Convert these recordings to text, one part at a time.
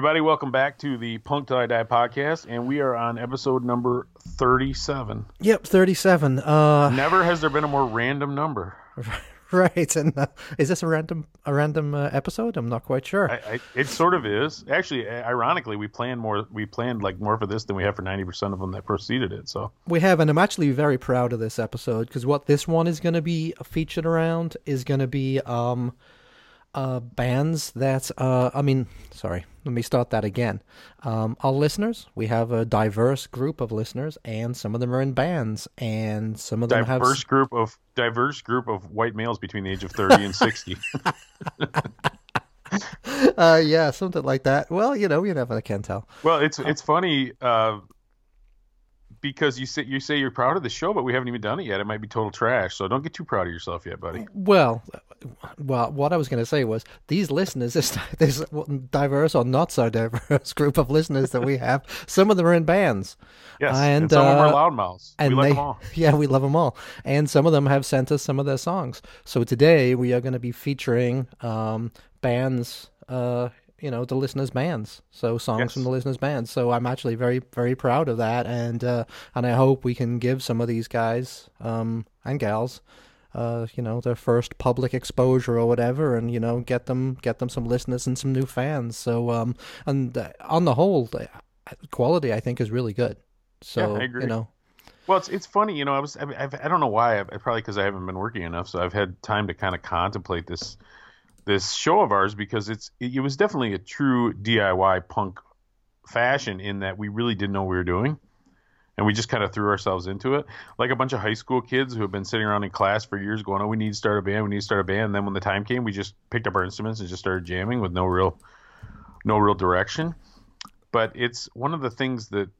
Everybody, welcome back to the Punk Till I Die podcast, and we are on episode number 37. Yep, 37. Uh, Never has there been a more random number. right. And uh, is this a random a random uh, episode? I'm not quite sure. I, I, it sort of is. Actually, ironically, we planned more. We planned like more for this than we have for 90% of them that preceded it. So we have, and I'm actually very proud of this episode because what this one is going to be featured around is going to be um, uh, bands that, uh, I mean, sorry, let me start that again. Um, our listeners, we have a diverse group of listeners, and some of them are in bands, and some of them diverse have diverse group of diverse group of white males between the age of thirty and sixty. uh, yeah, something like that. Well, you know, you never can tell. Well, it's it's funny. Uh, because you say you say you're proud of the show, but we haven't even done it yet. It might be total trash. So don't get too proud of yourself yet, buddy. Well, well, what I was going to say was these listeners, this this diverse or not so diverse group of listeners that we have. some of them are in bands. Yes, and, and some uh, of them are loudmouths. And we they, them Yeah, we love them all. And some of them have sent us some of their songs. So today we are going to be featuring um, bands uh, you know the listeners' bands. So songs yes. from the listeners' bands. So I'm actually very very proud of that, and uh, and I hope we can give some of these guys um, and gals. Uh, you know, their first public exposure or whatever, and you know, get them get them some listeners and some new fans. So, um, and uh, on the whole, the quality I think is really good. So, yeah, I agree. you know, well, it's it's funny, you know. I was I, I've, I don't know why. I, probably because I haven't been working enough, so I've had time to kind of contemplate this this show of ours because it's it, it was definitely a true DIY punk fashion in that we really didn't know what we were doing and we just kind of threw ourselves into it. Like a bunch of high school kids who have been sitting around in class for years going oh we need to start a band we need to start a band. And then when the time came we just picked up our instruments and just started jamming with no real no real direction. But it's one of the things that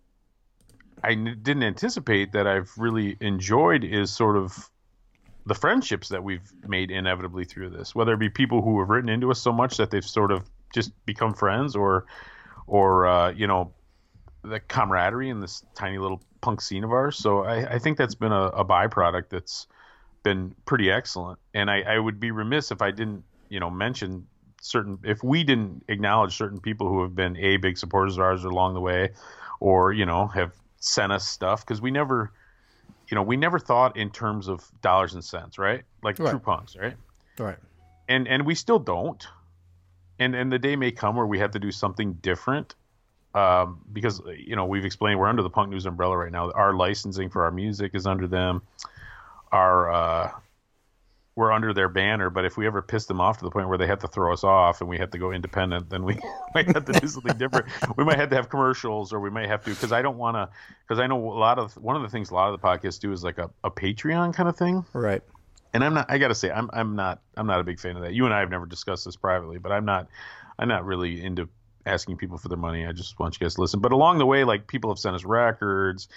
I n- didn't anticipate that I've really enjoyed is sort of the friendships that we've made inevitably through this, whether it be people who have written into us so much that they've sort of just become friends, or, or uh, you know, the camaraderie in this tiny little punk scene of ours. So I, I think that's been a, a, byproduct that's been pretty excellent. And I, I would be remiss if I didn't, you know, mention certain if we didn't acknowledge certain people who have been a big supporters of ours along the way, or you know have sent us stuff because we never you know, we never thought in terms of dollars and cents, right? Like right. true punks, right? Right. And and we still don't. And and the day may come where we have to do something different. Um, because you know we've explained we're under the punk news umbrella right now. Our licensing for our music is under them. Our uh, we're under their banner, but if we ever piss them off to the point where they have to throw us off and we have to go independent, then we might have to do something different. We might have to have commercials, or we might have to because I don't want to. Because I know a lot of one of the things a lot of the podcasts do is like a, a Patreon kind of thing, right? And I'm not. I got to say, I'm I'm not. I'm not a big fan of that. You and I have never discussed this privately, but I'm not. I'm not really into asking people for their money. I just want you guys to listen. But along the way, like people have sent us records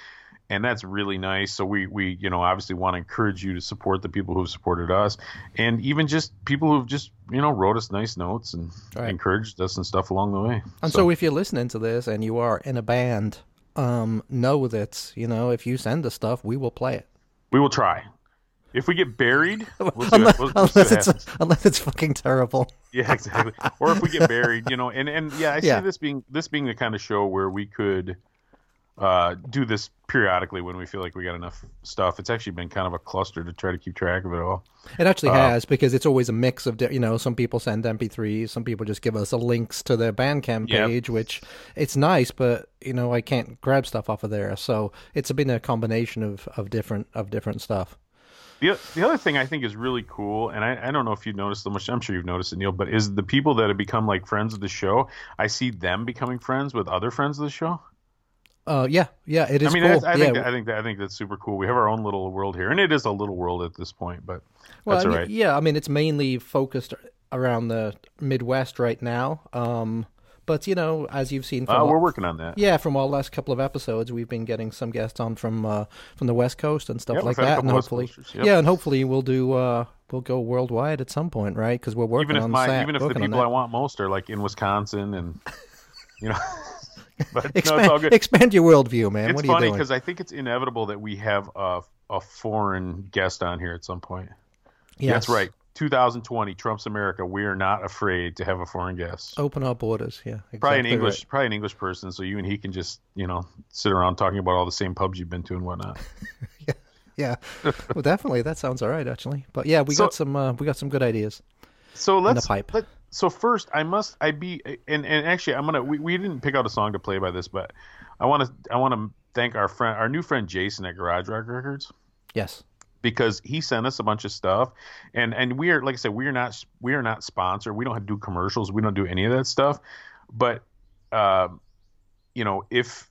and that's really nice. So we we you know obviously want to encourage you to support the people who've supported us, and even just people who've just you know wrote us nice notes and right. encouraged us and stuff along the way. And so. so. if you're listening to this and you are in a band, um, know that you know if you send us stuff, we will play it. We will try. If we get buried, we'll unless, we'll, we'll unless it's unless it's fucking terrible. Yeah, exactly. or if we get buried, you know, and and yeah, I see this being this being the kind of show where we could uh, do this periodically when we feel like we got enough stuff. It's actually been kind of a cluster to try to keep track of it all. It actually uh, has because it's always a mix of you know some people send MP3s, some people just give us a links to their Bandcamp page, which it's nice, but you know I can't grab stuff off of there, so it's been a combination of of different of different stuff. The, the other thing I think is really cool, and I, I don't know if you've noticed so much. I'm sure you've noticed it, Neil, but is the people that have become like friends of the show. I see them becoming friends with other friends of the show. Uh, yeah, yeah, it is. I mean, cool. I yeah. think I think I think that's super cool. We have our own little world here, and it is a little world at this point, but well, that's I mean, right. Yeah, I mean, it's mainly focused around the Midwest right now. Um, but you know, as you've seen, from uh, we're working on that. Yeah, from our last couple of episodes, we've been getting some guests on from uh, from the West Coast and stuff like that, and hopefully, yep. yeah, and hopefully we'll do uh, we'll go worldwide at some point, right? Because we're working even if on my, that, even if the people I want most are like in Wisconsin and you know. But expand, no, expand your worldview, man. It's what are funny because I think it's inevitable that we have a, a foreign guest on here at some point. Yes. That's right. 2020, Trump's America. We are not afraid to have a foreign guest. Open our borders. Yeah, exactly probably an English, right. probably an English person. So you and he can just, you know, sit around talking about all the same pubs you've been to and whatnot. yeah, yeah. well, definitely. That sounds all right, actually. But yeah, we So- got some. Uh, we got some good ideas. So let's. pipe. Let, so first, I must. I be and and actually, I'm gonna. We, we didn't pick out a song to play by this, but I want to. I want to thank our friend, our new friend Jason at Garage Rock Records. Yes. Because he sent us a bunch of stuff. And and we are like i said we are not we are not sponsored. We don't have to do commercials. We don't do any of that stuff. But uh, you know if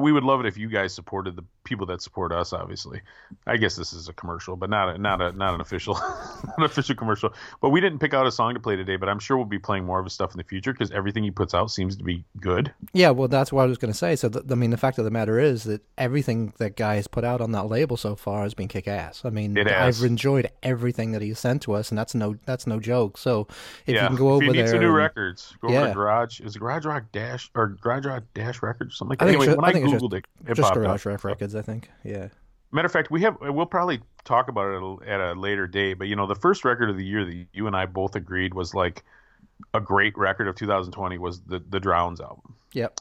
we would love it if you guys supported the people that support us obviously i guess this is a commercial but not a not a not an official not an official commercial but we didn't pick out a song to play today but i'm sure we'll be playing more of his stuff in the future because everything he puts out seems to be good Yeah, well, that's what I was going to say. So, th- I mean, the fact of the matter is that everything that guy has put out on that label so far has been kick ass. I mean. I've enjoyed everything that he's sent to us, and that's no that's no joke. So, if yeah you can go over if you need there, some new and- records go over Yeah. to garage is garage rock dash or garage rock dash records or something like that anyway ju- when I i, think it's googled it it just popped Garage up. Records, I think. Yeah. Matter of fact, we have we'll probably talk about it at a, later date. But you know, the first record of the year that you and I both agreed was like a great record of 2020 was the the Drowns album. Yep.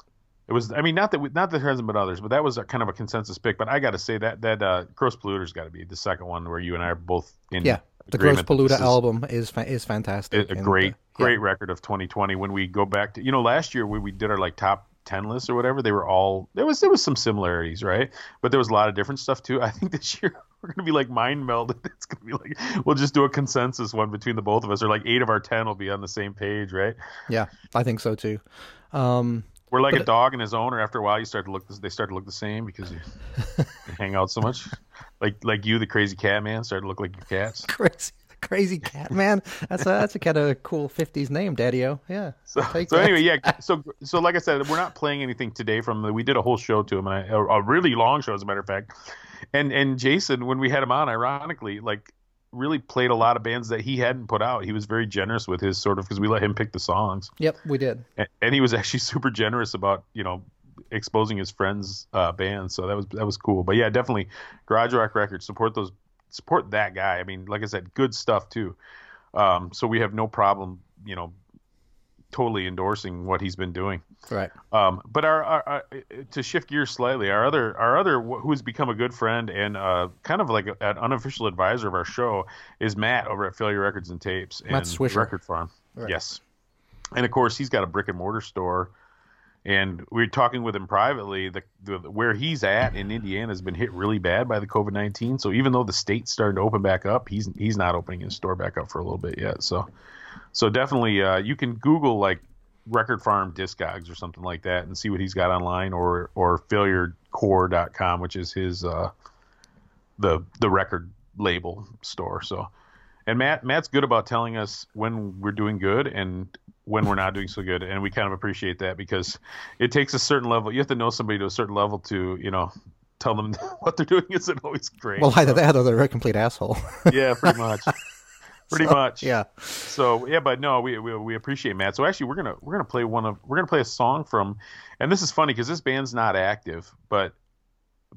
It was, I mean, not that we, not that there hasn't been others, but that was a, kind of a consensus pick. But I got to say that that uh, Gross Polluter's got to be the second one where you and I are both in. Yeah. The Gross agreement that Polluta this is album is fa- is fantastic. A, a great uh, yeah. great record of 2020. When we go back to, you know, last year when we did our like top 10 lists or whatever, they were all there was there was some similarities, right? But there was a lot of different stuff too. I think this year we're gonna be like mind melded. It's gonna be like we'll just do a consensus one between the both of us, or like eight of our ten will be on the same page, right? Yeah, I think so too. Um, We're like a dog and his owner. After a while, you start to look. They start to look the same because you, you hang out so much. Like like you, the crazy cat man, start to look like your cats. crazy, crazy cat man. That's a that's a kind of cool '50s name, Daddy-O. Yeah. So, so anyway, yeah. So so like I said, we're not playing anything today from. the We did a whole show to him, and I, a, a really long show, as a matter of fact. And and Jason, when we had him on, ironically, like really played a lot of bands that he hadn't put out. He was very generous with his sort of because we let him pick the songs, Yep, we did. and, and he was actually super generous about you know exposing his friends' uh, bands. So that was that was cool. But yeah, definitely Garage Rock Records support those support that guy. I mean, like I said, good stuff too. Um, so we have no problem, you know, totally endorsing what he's been doing. Right. Um, but our, our, our to shift gears slightly, our other our other who has become a good friend and uh, kind of like a, an unofficial advisor of our show is Matt over at Failure Records and Tapes and. Record Farm. Right. Yes, and of course he's got a brick and mortar store. And we are talking with him privately. The, the where he's at in Indiana has been hit really bad by the COVID nineteen. So even though the state's starting to open back up, he's he's not opening his store back up for a little bit yet. So so definitely, uh, you can Google like Record Farm Discogs or something like that and see what he's got online, or or FailureCore.com, which is his uh, the the record label store. So, and Matt Matt's good about telling us when we're doing good and when we're not doing so good, and we kind of appreciate that because it takes a certain level. You have to know somebody to a certain level to you know tell them what they're doing isn't always great. Well, either that or they're a complete asshole. yeah, pretty much. Pretty So, much. Yeah. So yeah, but no, we, we we appreciate Matt. So actually, we're gonna we're gonna play one of we're gonna play a song from, and this is funny because this band's not active, but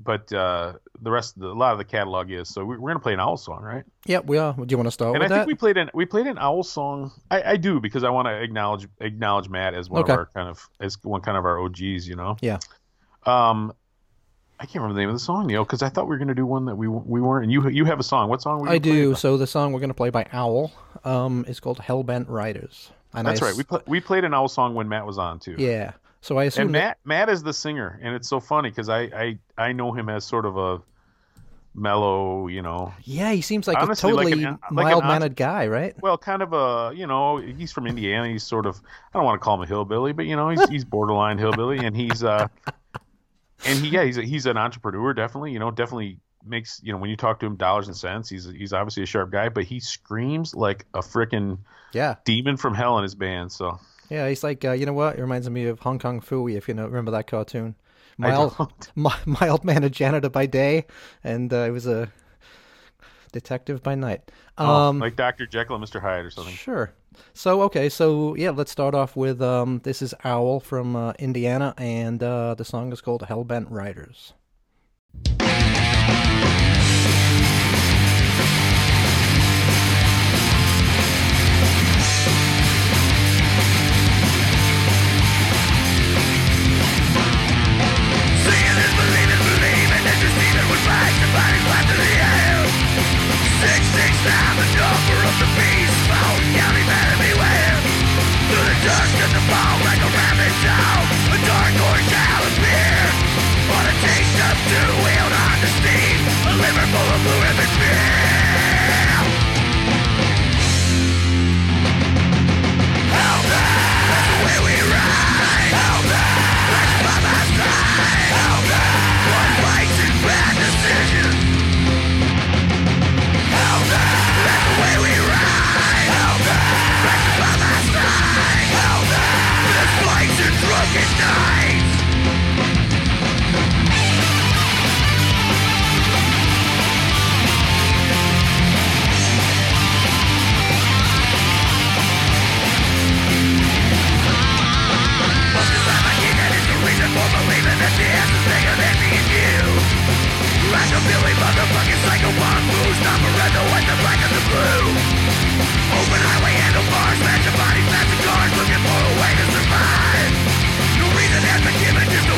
but uh, the rest of the, a lot of the catalog is. So we're, we're gonna play an owl song, right? Yep, we are. Do you want to start and I think that? we played an we played an owl song. I, I do because I want to acknowledge acknowledge Matt as one Okay. of our kind of as one kind of our OGs, you know. Yeah. Um, I can't remember the name of the song, Neil, because I thought we were gonna do one that we we weren't. And you you have a song. What song? I do. So the song we're going to play by Owl um, is called Hellbent Riders. And That's I right. We pl- we played an owl song when Matt was on too. Yeah. So I assume And that- Matt Matt is the singer, and it's so funny because I, I I know him as sort of a mellow, you know, yeah, he seems like honestly, a like totally an- like an mild mannered guy, right? well, kind of a you know, he's from Indiana. He's sort of I don't want to call him a hillbilly, but you know, he's he's borderline hillbilly, and he's uh, and he yeah, he's a, he's an entrepreneur, definitely. You know, definitely makes you know when you talk to him dollars and cents. He's he's obviously a sharp guy, but he screams like a freaking Yeah. demon from hell in his band. So Yeah, he's like, uh, you know what? It reminds me of Hong Kong Phooey, if you know, remember that cartoon. Mild, mild mannered janitor by day, and uh, he was a detective by night. Oh, Um, like Dr. Jekyll and Mr. Hyde or something. Sure. So okay, so yeah, let's start off with um, this is Owl from uh, Indiana, and uh, the song is called Hellbent Riders. things have a number of the beast man Through the like a A dark horse On a of two wheeled the A liver full of blue ribbon beer Open highway handlebars, smashing bodies, smashing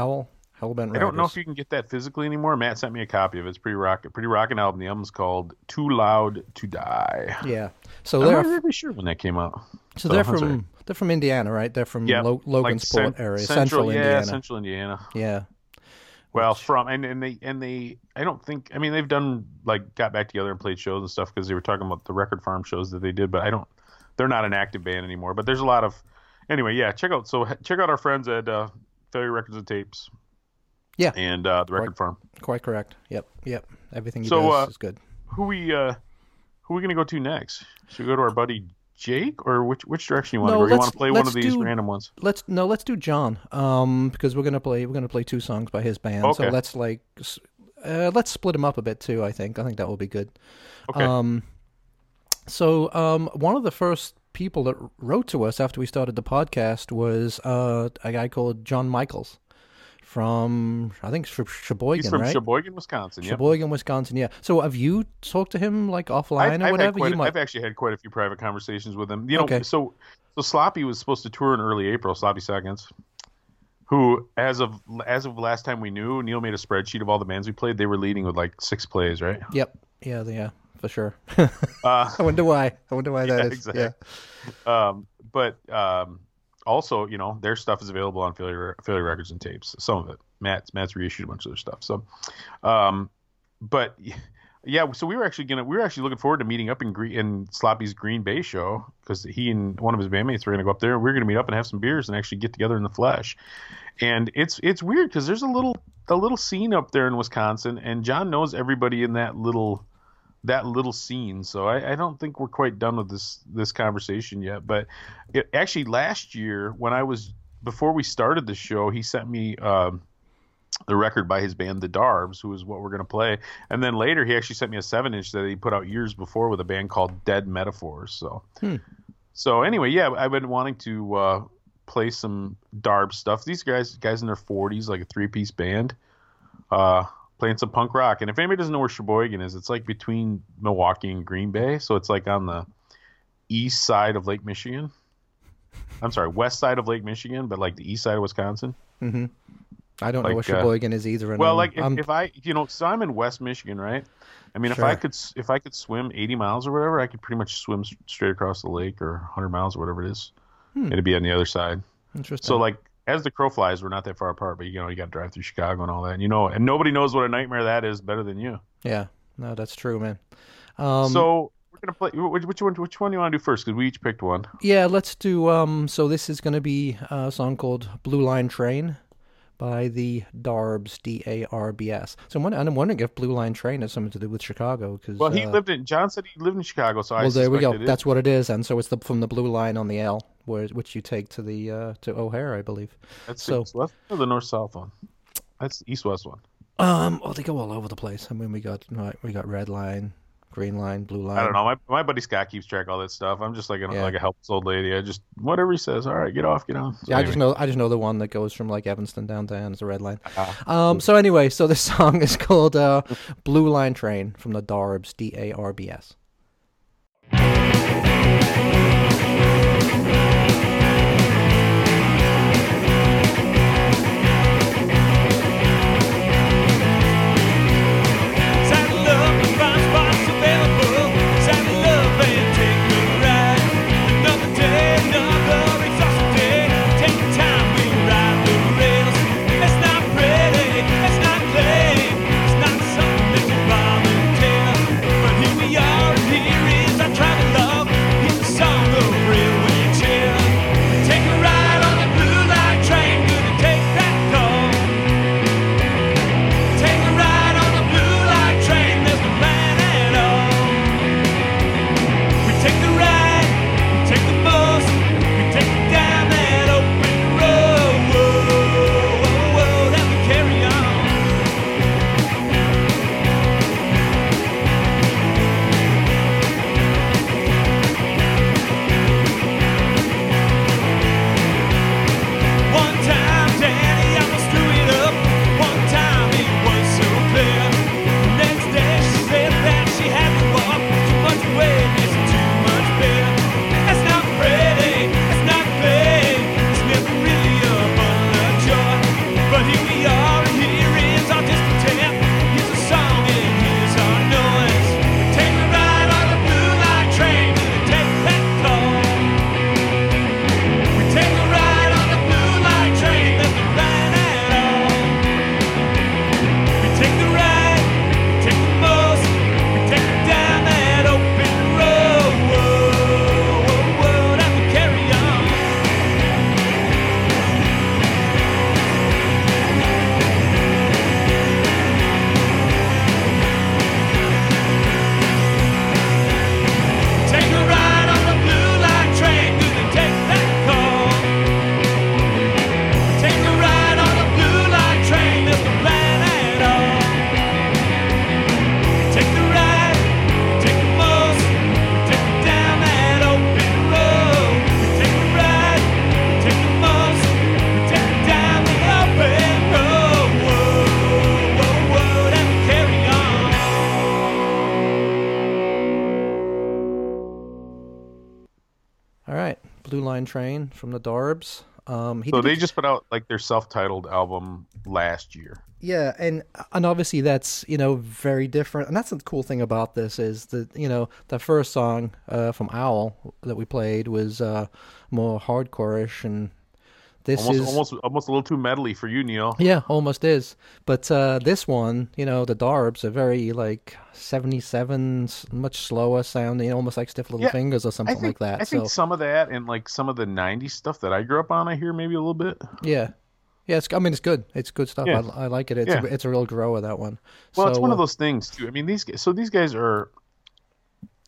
go. Owl, Hellbent I don't know if you can get that physically anymore. Matt sent me a copy of it. It's pretty rock, pretty rocking album. The album's called "Too Loud to Die." Yeah. So I'm they're not really sure when that came out. so they're from sorry. they're from Indiana, right? They're from Yeah, Lo- like Logansport area, central, central, yeah, Indiana. central Indiana. Yeah. Well, from and, and they and they I don't think I mean they've done like got back together and played shows and stuff because they were talking about the record farm shows that they did, but I don't they're not an active band anymore. But there's a lot of anyway, yeah. Check out so check out our friends at uh, Failure Records and Tapes. Yeah. and uh, the record farm. Quite correct. Yep. Yep. Everything he So, does uh, is good. Who we uh, who we gonna go to next? Should we go to our buddy Jake or which which direction you want No, to go? You want to play one of these do- random ones? Let's no, let's do John. Um, because we're gonna play we're gonna play two songs by his band. So let's like uh, let's split him up a bit too. I think I think that will be good. Okay. Um, so um, one of the first people that wrote to us after we started the podcast was uh, a guy called John Michaels from I think Sh- Sheboygan, He's from right? Sheboygan, Wisconsin. Yep. Sheboygan, Wisconsin. Yeah. So have you talked to him like offline I've, or I've whatever? you might. I've actually had quite a few private conversations with him. You know, Okay. so so Sloppy was supposed to tour in early April. Sloppy Seconds, who as of as of last time we knew, Neil made a spreadsheet of all the bands we played. They were leading with like six plays, right? Yep. Yeah. Yeah. For sure. Uh, I wonder why. I wonder why that Yeah, is. exactly. Yeah. um, but um, also, you know, their stuff is available on Failure Failure Records and tapes. Some of it. Matt's Matt's reissued a bunch of their stuff. So, um, but yeah, so we were actually gonna we were actually looking forward to meeting up in Green in Sloppy's Green Bay show because he and one of his bandmates were gonna go up there. We are gonna meet up and have some beers and actually get together in the flesh. And it's it's weird because there's a little a little scene up there in Wisconsin, and John knows everybody in that little that little scene. So I, I don't think we're quite done with this this conversation yet. But it, actually, last year when I was before we started the show, he sent me um, the record by his band, The Darbs, who is what we're going to play. And then later, he actually sent me a seven inch that he put out years before with a band called Dead Metaphors. So, Hmm. so anyway, yeah, I've been wanting to uh, play some Darb stuff. These guys, guys in their forties, like a three piece band. Uh, playing some punk rock. And if anybody doesn't know where Sheboygan is, it's like between Milwaukee and Green Bay. So it's like on the east side of Lake Michigan. I'm sorry, west side of Lake Michigan, but like the east side of Wisconsin. hmm I don't know Like, what uh, Sheboygan is either. Well, I'm- like if, if I, you know, so I'm in West Michigan, right? I mean, if I could, if I could swim 80 miles or whatever, I could pretty much swim straight across the lake or 100 miles or whatever it is. Hmm. It'd be on the other side. interesting. So like, as the crow flies, we're not that far apart, but you know, you got to drive through Chicago and all that. And, you know, and nobody knows what a nightmare that is better than you. yeah, no, that's true, man. Um, so we're gonna play which, which one? Which one do you want to do first? Because we each picked one. Yeah, let's do. Um, so this is going to be a song called "Blue Line Train" by the Darbs, D A R B S. So I'm wondering, I'm wondering if Blue Line Train has something to do with Chicago. Cause, Well, he uh, lived in. John said he lived in Chicago, so I Well, there we go. suspect it is. That's what it is, and so it's the from the Blue Line on the L, where which you take to the uh, to O'Hare, I believe. That's so- the east west or the north south one. That's the east west one. Um, well, they go all over the place. I mean, we got right, we got Red Line, Green Line, Blue Line. I don't know. My my buddy Scott keeps track of all that stuff. I'm just like a, Yeah. like a helpless old lady. I just whatever he says. All right, get off, get on. So Yeah, I just know I just know the one that goes from like Evanston downtown is the red line. Ah. Um, so anyway, so this song is called uh, "Blue Line Train" from the Darbs, D A R B S. from the Darbs. Um, he So a- they just put out like their self-titled album last year. Yeah, and and obviously that's you know very different, and that's the cool thing about this is that you know the first song uh, from Owl that we played was uh, more hardcore-ish, and this Almost, is almost, almost a little too medley for you, Neil. yeah, almost is. But uh, this one, you know, the Darbs are very like seventy-seven, much slower sounding, almost like Stiff Little Yeah, Fingers or something think, like that. I so think some of that and like some of the '90s stuff that I grew up on, I hear maybe a little bit. yeah. Yeah, it's, I mean, it's good. It's good stuff. Yeah. I, I like it. It's Yeah. a, it's a real grower that one. Well, it's one uh, of those things too. I mean, these guys, so these guys are,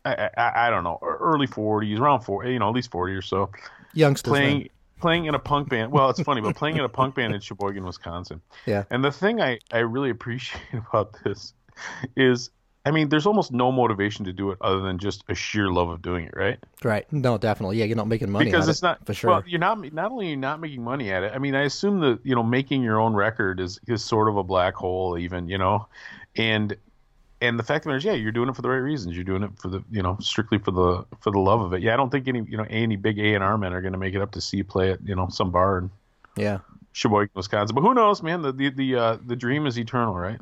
I, I, I don't know, early 40s, around four, you know, at least 40 or so, youngsters. playing playing in a punk band. Well, it's funny, but playing in a punk band in Sheboygan, Wisconsin. Yeah. And the thing I I really appreciate about this is, I mean, there's almost no motivation to do it other than just a sheer love of doing it, right? Right. No, definitely. Yeah, you're not making money because it's it, not for sure. Well, you're not not only you're not making money at it. I mean, I assume that you know making your own record is is sort of a black hole, even you know, and and the fact of the matter is, yeah, you're doing it for the right reasons. You're doing it for the you know strictly for the for the love of it. Yeah, I don't think any you know any big A and R men are going to make it up to see you play at you know some bar in yeah. Sheboygan, Wisconsin. But who knows, man? The the the uh, the dream is eternal, right?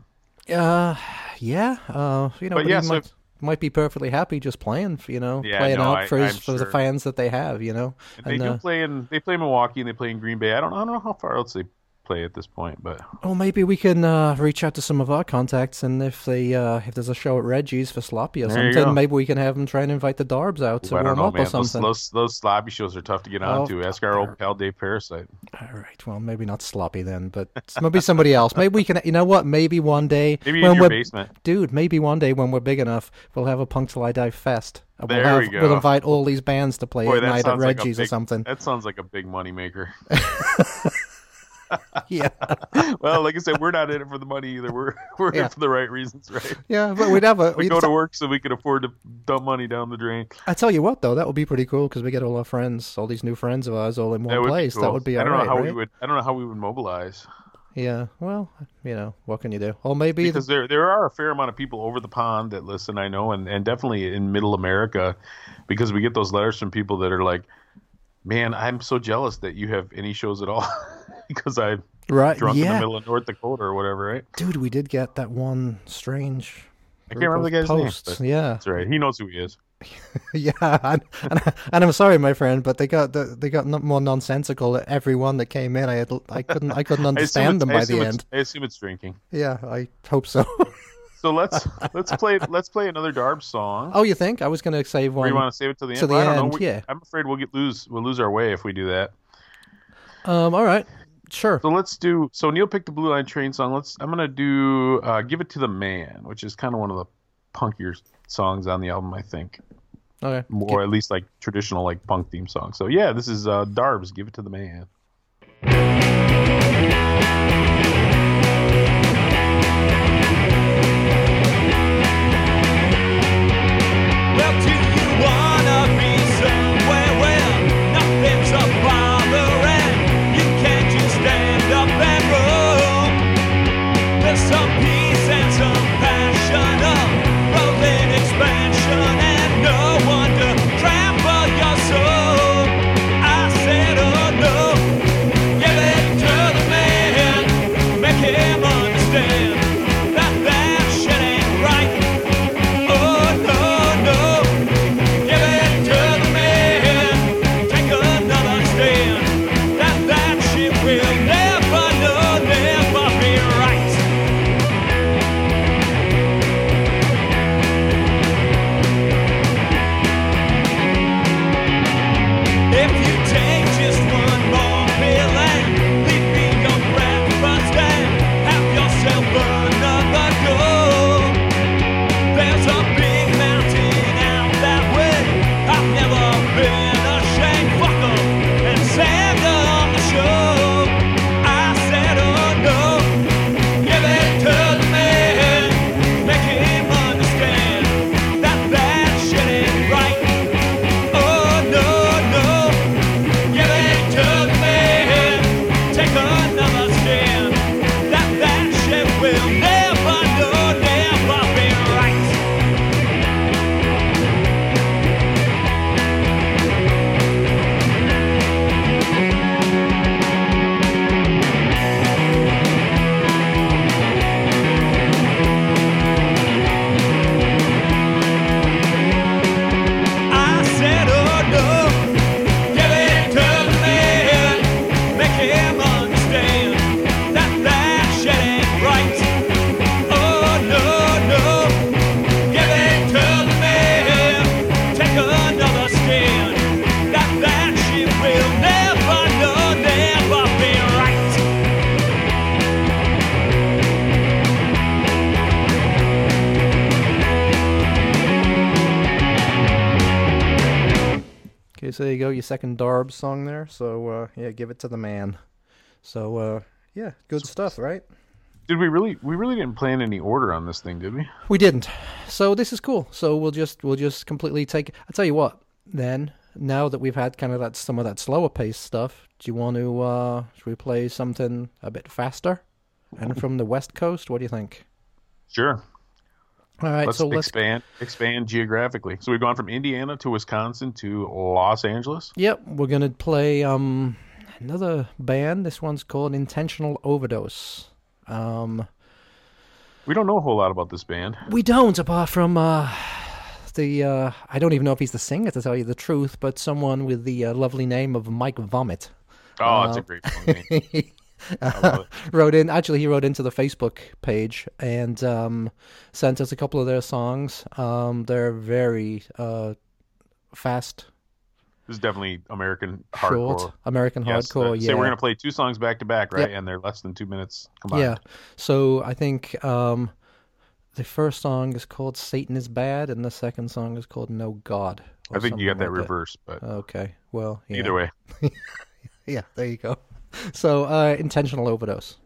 Uh, yeah. Uh, you know, But but, yeah, so might, might be perfectly happy just playing. You know, Yeah, playing no, out I- for his, for the fans that they have. You know, They and do uh, play in they play in Milwaukee and they play in Green Bay. I don't I don't know how far else they play at this point, but Well, maybe we can uh, reach out to some of our contacts, and if they uh, if there's a show at Reggie's for sloppy or There something, maybe we can have them try and invite the Darbs out to I don't warm know, up man. or something. those those sloppy shows are tough to get Oh, onto. Ask our old pal Dave Parasite. All right, well, maybe not sloppy then, but maybe somebody else. Maybe we can. You know what? Maybe one day Maybe when in your basement. dude, maybe one day when we're big enough, we'll have a Punk Till I Die fest. There we'll, we have, go. we'll invite all these bands to play Boy, at night at sounds like Reggie's or something. That sounds like a big money maker. yeah, well, like I said, we're not in it for the money either. We're we're in Yeah. it for the right reasons, right? yeah, but we'd have a. We We'd, go to work so we can afford to dump money down the drain. I tell you what, though, that would be pretty cool because we get all our friends, all these new friends of ours, all in one That place. be That would be I don't right, know how right? we would. I don't know how we would mobilize Yeah, well, you know, what can you do? Or maybe because there there are a fair amount of people over the pond that listen. I know, and and definitely in Middle America, because we get those letters from people that are like, "Man, I'm so jealous that you have any shows at all." because I'm right, drunk in the middle of North Dakota or whatever, right? dude, we did get that one strange. I can't remember the guy's of name. Yeah, That's right. He knows who he is. yeah, and, and, and I'm sorry, my friend, but they got the, they got more nonsensical. Every one that came in, I had, I couldn't I couldn't understand it's- them by the end. I assume it's drinking. Yeah, I hope so. So let's let's play let's play another Darb song. oh, you think I was going to save or you want to save it to the end? to the I don't know. end, We- yeah. I'm afraid we'll get lose we'll lose our way if we do that. Um, all right, sure. So let's do. So Neil picked the Blue Line Train song. Let's. I'm gonna do uh, "Give It to the Man," which is kind of one of the punkier songs on the album, I think, Okay, or at least like traditional like punk theme song. So yeah, this is uh, Darb's "Give It to the Man." So there you go, your second Darb song there. So uh, yeah, give it to the man. So uh, yeah, good stuff, right? Did we really? We really didn't plan any order on this thing, did we? We didn't. So this is cool. So we'll just we'll just completely take. I tell you what. Then now that we've had kind of that some of that slower pace stuff, do you want to uh, should we play something a bit faster? And from the West Coast, what do you think? Sure. All right, let's so let's. expand expand geographically. So we've gone from Indiana to Wisconsin to Los Angeles. Yep, we're gonna play um another band. This one's called Intentional Overdose. Um, We don't know a whole lot about this band. we don't, apart from uh, the uh, I don't even know if he's the singer to tell you the truth, but someone with the uh, lovely name of Mike Vomit. Oh, it's a great name. wrote in. Actually, he wrote into the Facebook page and um, sent us a couple of their songs. Um, they're very uh, fast, This is definitely American short, hardcore. American Yes, hardcore. uh, yeah, Say we're gonna play two songs back to back, right? Yep. And they're less than two minutes combined. Yeah. So I think um, the first song is called "Satan is Bad" and the second song is called "No God." I think you got that like reversed, but Okay. Well, yeah. either way. Yeah. There you go. So uh, intentional overdose.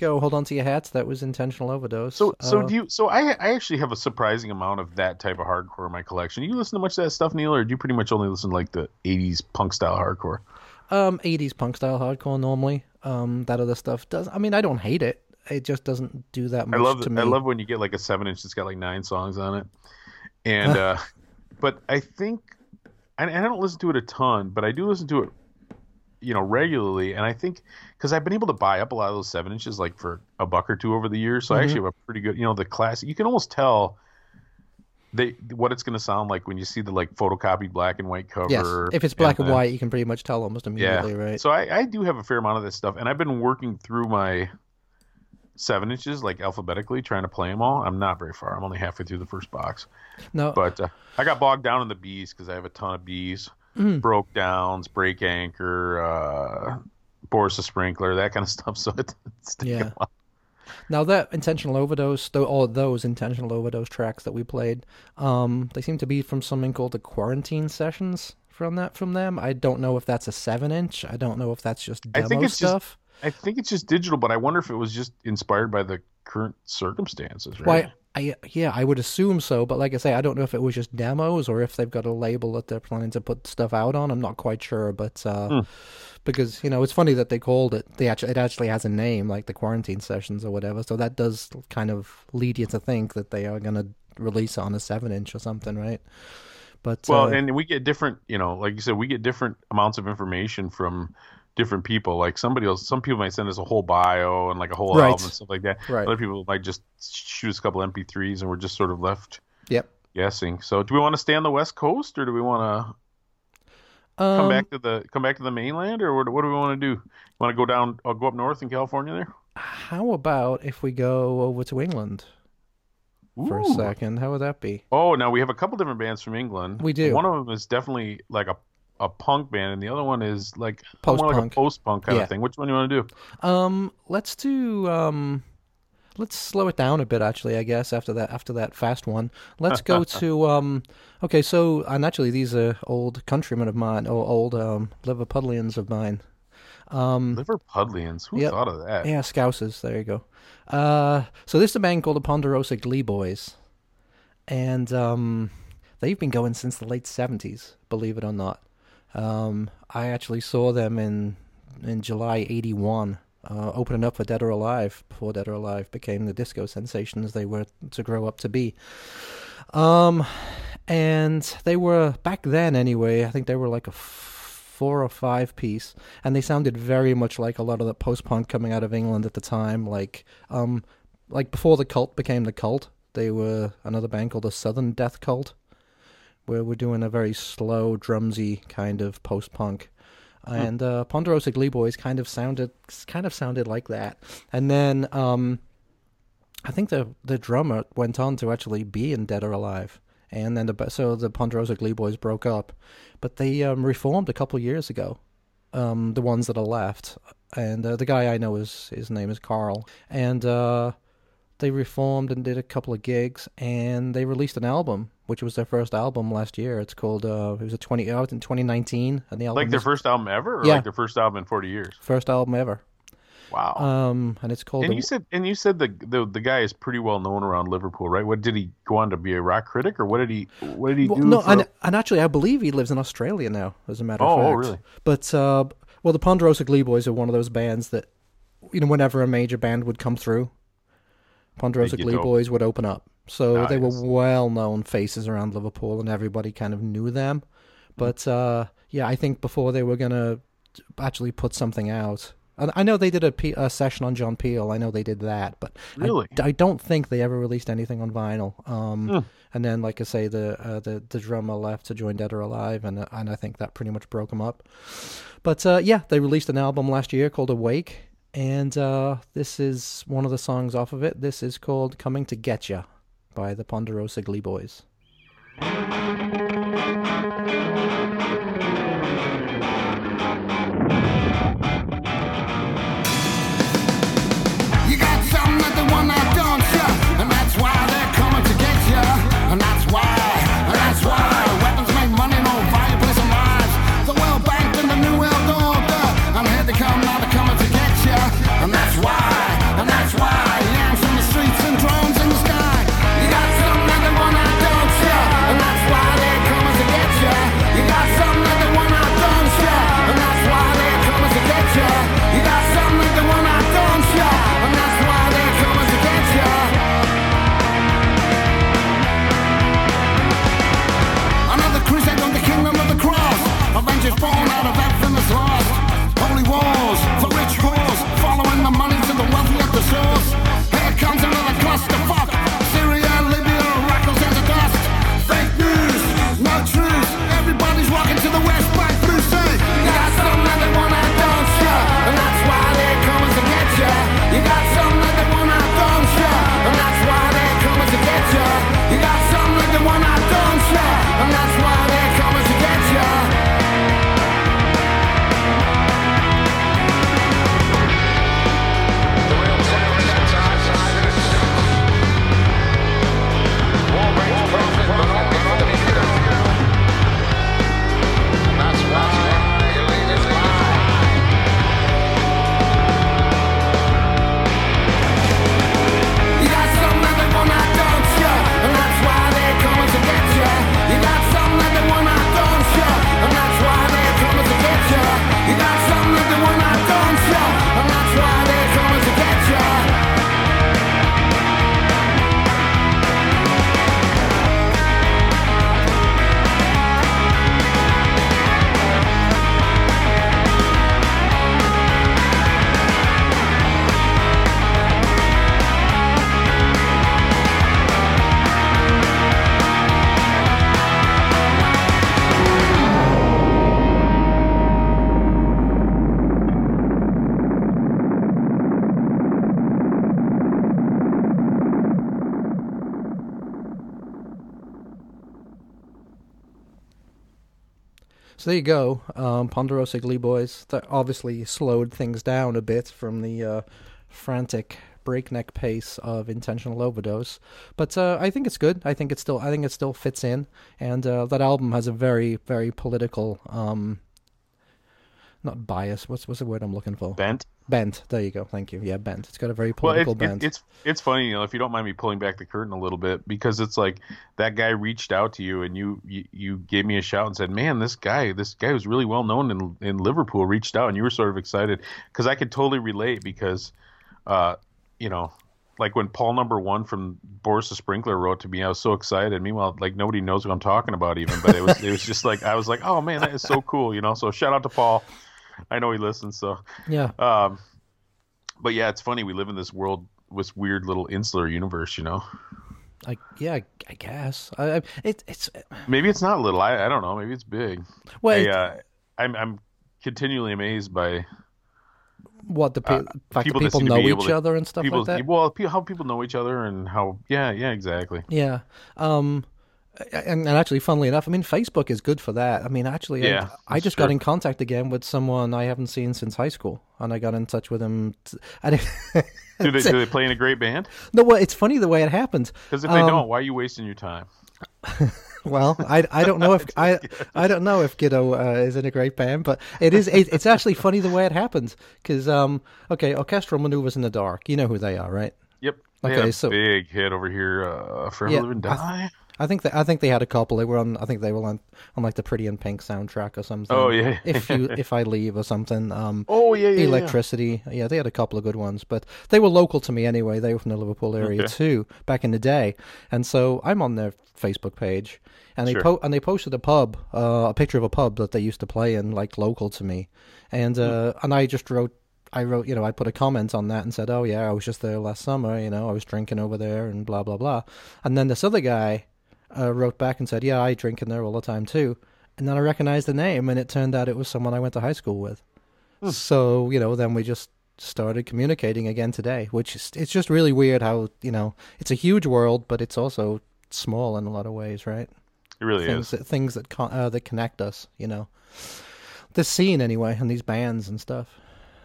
You go. Hold on to your hats. That was intentional overdose. So, so Uh, do you? So I, I actually have a surprising amount of that type of hardcore in my collection. You listen to much of that stuff, Neil, or do you pretty much only listen to like the '80s punk style hardcore? Um, 80s punk style hardcore normally. Um, that other stuff does. I mean, I don't hate it. It just doesn't do that much I love, to me. I love when you get like a seven inch that's got like nine songs on it, and uh, but I think, and I don't listen to it a ton, but I do listen to it, you know, regularly, and I think because I've been able to buy up a lot of those seven inches like for a buck or two over the years, so I Mhm. actually have a pretty good, you know, the classic. You can almost tell. They, what it's going to sound like when you see the like photocopied black and white cover. yes, if it's black and uh, white, you can pretty much tell almost immediately, right? So I, I do have a fair amount of this stuff, and I've been working through my seven inches like alphabetically, trying to play them all. I'm not very far. I'm only halfway through the first box, no, but uh, I got bogged down in the bees because I have a ton of bees, Mm. broke downs, break anchor, uh, Boris the sprinkler, that kind of stuff. So it, it's Yeah. a while. Now that intentional overdose, though, all those intentional overdose tracks that we played, um, they seem to be from something called the quarantine sessions. From that, from them, I don't know if that's a seven inch. I don't know if that's just I demo think it's just- stuff. I think it's just digital, but I wonder if it was just inspired by the current circumstances. Right? Why? I yeah, I would assume so, but like I say, I don't know if it was just demos or if they've got a label that they're planning to put stuff out on. I'm not quite sure, but uh, Hmm. Because you know it's funny that they called it. They actually it actually has a name like the quarantine sessions or whatever. So that does kind of lead you to think that they are going to release on a seven inch or something, right? But Well, uh, and we get different, you know, like you said, we get different amounts of information from different people. Like somebody else, some people might send us a whole bio and like a whole Right. album and stuff like that. Right. Other people might just shoot us a couple MP3s and we're just sort of left yep. guessing. So, do we want to stay on the West Coast or do we want to Um, come back to the come back to the mainland or what, what do we want to do? Want to go down? Or go up north in California there? How about if we go over to England for a second? How would that be? Oh, now we have a couple different bands from England. We do. One of them is definitely like a a punk band, and the other one is like more like a post punk kind Yeah. of thing. Which one do you want to do? Um, let's do um, let's slow it down a bit. Actually, I guess after that after that fast one, let's go to um. Okay, so and actually these are old countrymen of mine, or old um Liverpudlians of mine. Um, Liverpudlians. Who Yep. thought of that? yeah, Scousers. There you go. Uh, so this is a band called the Ponderosa Glee Boys, and um, they've been going since the late '70s. Believe it or not, um, I actually saw them in in July '81, uh, opening up for Dead or Alive before Dead or Alive became the disco sensations they were to grow up to be. Um, and they were back then anyway. I think they were like a four or five piece, and they sounded very much like a lot of the post punk coming out of England at the time. Like, um, like before the cult became the cult, they were another band called the Southern Death Cult, where we're doing a very slow, drumsy kind of post punk. And uh, Ponderosa Glee Boys kind of sounded kind of sounded like that, and then um, I think the the drummer went on to actually be in Dead or Alive, and then the so the Ponderosa Glee Boys broke up, but they um, reformed a couple years ago. Um, the ones that are left, and uh, the guy I know is his name is Carl, and uh, they reformed and did a couple of gigs, and they released an album, which was their first album last year. It's called uh, it was a twenty out in twenty nineteen, and the album Like their is- first album ever, or Yeah. like their first album in forty years? first album ever. Wow. Um, and it's called and The- you said and you said the, the the guy is pretty well known around Liverpool, right? What did he go on to be a rock critic, or what did he what did he Well, do? no, and, and actually, I believe he lives in Australia now. As a matter of Oh, fact. oh, really? But uh, well, the Ponderosa Glee Boys are one of those bands that, you know, whenever a major band would come through, Ponderosa Glee to. Boys would open up. So Ah, they were well-known faces around Liverpool, and everybody kind of knew them. Mm. But uh, yeah, I think before they were gonna actually put something out. And I know they did a, P- a session on John Peel. I know they did that, but I- Really? I, don't think they ever released anything on vinyl. Um, Hmm. And then, like I say, the uh, the the drummer left to join Dead or Alive, and uh, and I think that pretty much broke them up. But uh, yeah, they released an album last year called Awake, and uh, this is one of the songs off of it. This is called "Coming to Get Ya" by the Ponderosa Glee Boys. There you go, um, Ponderosa Glee Boys. That obviously slowed things down a bit from the uh, frantic breakneck pace of intentional overdose, but uh, I think it's good. I think it still, I think it still fits in, and uh, that album has a very, very political um, not bias. What's what's the word I'm looking for? Bent. Bent. There you go. Thank you. Yeah, bent. It's got a very Well, political it's, it, bent. it's it's funny, you know, if you don't mind me pulling back the curtain a little bit, because it's like that guy reached out to you and you you, you gave me a shout and said, "Man, this guy, this guy who's really well known in in Liverpool reached out," and you were sort of excited because I could totally relate because, uh, you know. Like when Paul number one from Boris the Sprinkler wrote to me, I was so excited. Meanwhile, like nobody knows what I'm talking about even, but it was it was just like I was like, oh man, that is so cool, you know. So shout out to Paul. I know he listens, so yeah. um, but yeah, it's funny. We live in this world, this weird little insular universe. You know, Like yeah. I, I guess. I, I, it, it's maybe it's not little. I, I don't know. Maybe it's big. well. I, uh, I'm I'm continually amazed by what the pe- uh, fact people people know each to- other and stuff people. like that. Well, how people know each other and how. Yeah, yeah, exactly. Yeah. Um, and, and actually, funnily enough, I mean, Facebook is good for that. I mean, actually, I- Yeah, I, that's just got in contact again with someone I haven't seen since high school, and I got in touch with him. T- I didn't, Do they, do they play in a great band? no, well, it's funny the way it happened. Because if they Um, don't, why are you wasting your time? Well, I, I don't know if I I don't know if Giddo uh, is in a great band, but it is it, it's actually funny the way it happens because um okay orchestral maneuvers in the dark you know who they are right Yep. Okay, so- big hit over here. Uh, Forever Yeah, Live and Die. I think that I think they had a couple they were on I think they were on on like the Pretty in Pink soundtrack or something Oh, yeah. if you if I leave or something um Oh yeah, yeah, yeah. electricity. Yeah. they had a couple of good ones, but they were local to me anyway. They were from the Liverpool area Okay. too, back in the day. And so I'm on their Facebook page, and they Sure. po- and they posted a pub, uh, a picture of a pub that they used to play in, like local to me, and uh, and I just wrote. I wrote, you know, I put a comment on that and said, "Oh yeah, I was just there last summer. You know, I was drinking over there and blah blah blah." And then this other guy uh, wrote back and said, "Yeah, I drink in there all the time too." And then I recognized the name, and it turned out it was someone I went to high school with. So you know, then we just started communicating again today, which is it's just really weird how you know it's a huge world, but it's also small in a lot of ways, right? It really things is. that things that con- uh, that connect us, you know. This scene anyway, and these bands and stuff.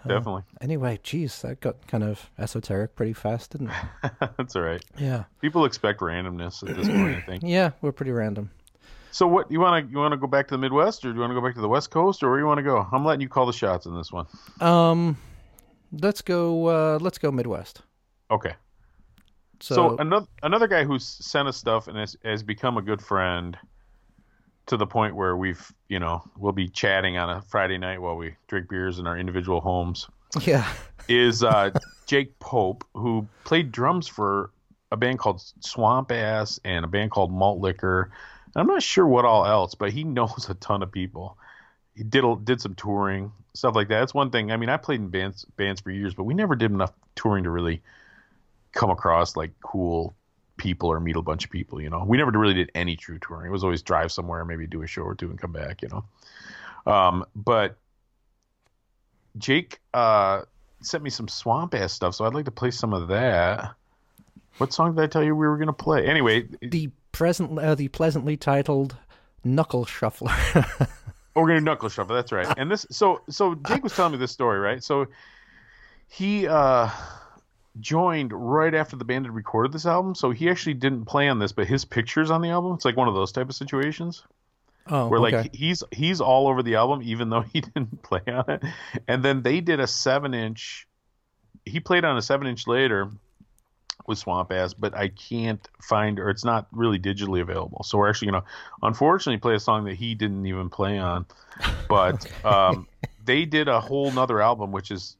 Definitely. Anyway, geez, that got kind of esoteric pretty fast, didn't it? That's all right. yeah, People expect randomness at this point. I think. yeah, we're pretty random. So what you want to you want to go back to the Midwest or do you want to go back to the West Coast or where you want to go? I'm letting you call the shots in this one. Um, let's go. Uh, let's go Midwest. Okay. So, So, another another guy who's sent us stuff and has, has become a good friend to the point where we've you know we'll be chatting on a Friday night while we drink beers in our individual homes yeah, is uh, Jake Pope who played drums for a band called Swamp Ass and a band called Malt Liquor. And I'm not sure what all else, but he knows a ton of people. He did did some touring stuff like that. That's one thing. I mean, I played in bands bands for years, but we never did enough touring to really come across like cool people or meet a bunch of people. You know, we never really did any true touring. It was always drive somewhere, maybe do a show or two, and come back. You know, um, but Jake uh, sent me some swamp ass stuff, so I'd like to play some of that. What song did I tell you we were going to play? Anyway, the present, uh, the pleasantly titled Knuckle Shuffler. Oh, we're gonna knuckle shuffle. That's right. And this, so, so Jake was telling me this story, right? So he uh, joined right after the band had recorded this album. So he actually didn't play on this, but his pictures on the album. It's like one of those type of situations oh, where okay. like he's he's all over the album, even though he didn't play on it. And then they did a seven inch. He played on a seven inch later with Swamp Ass, but I can't find or it's not really digitally available. So we're actually gonna unfortunately play a song that he didn't even play on. But um, they did a whole nother album which is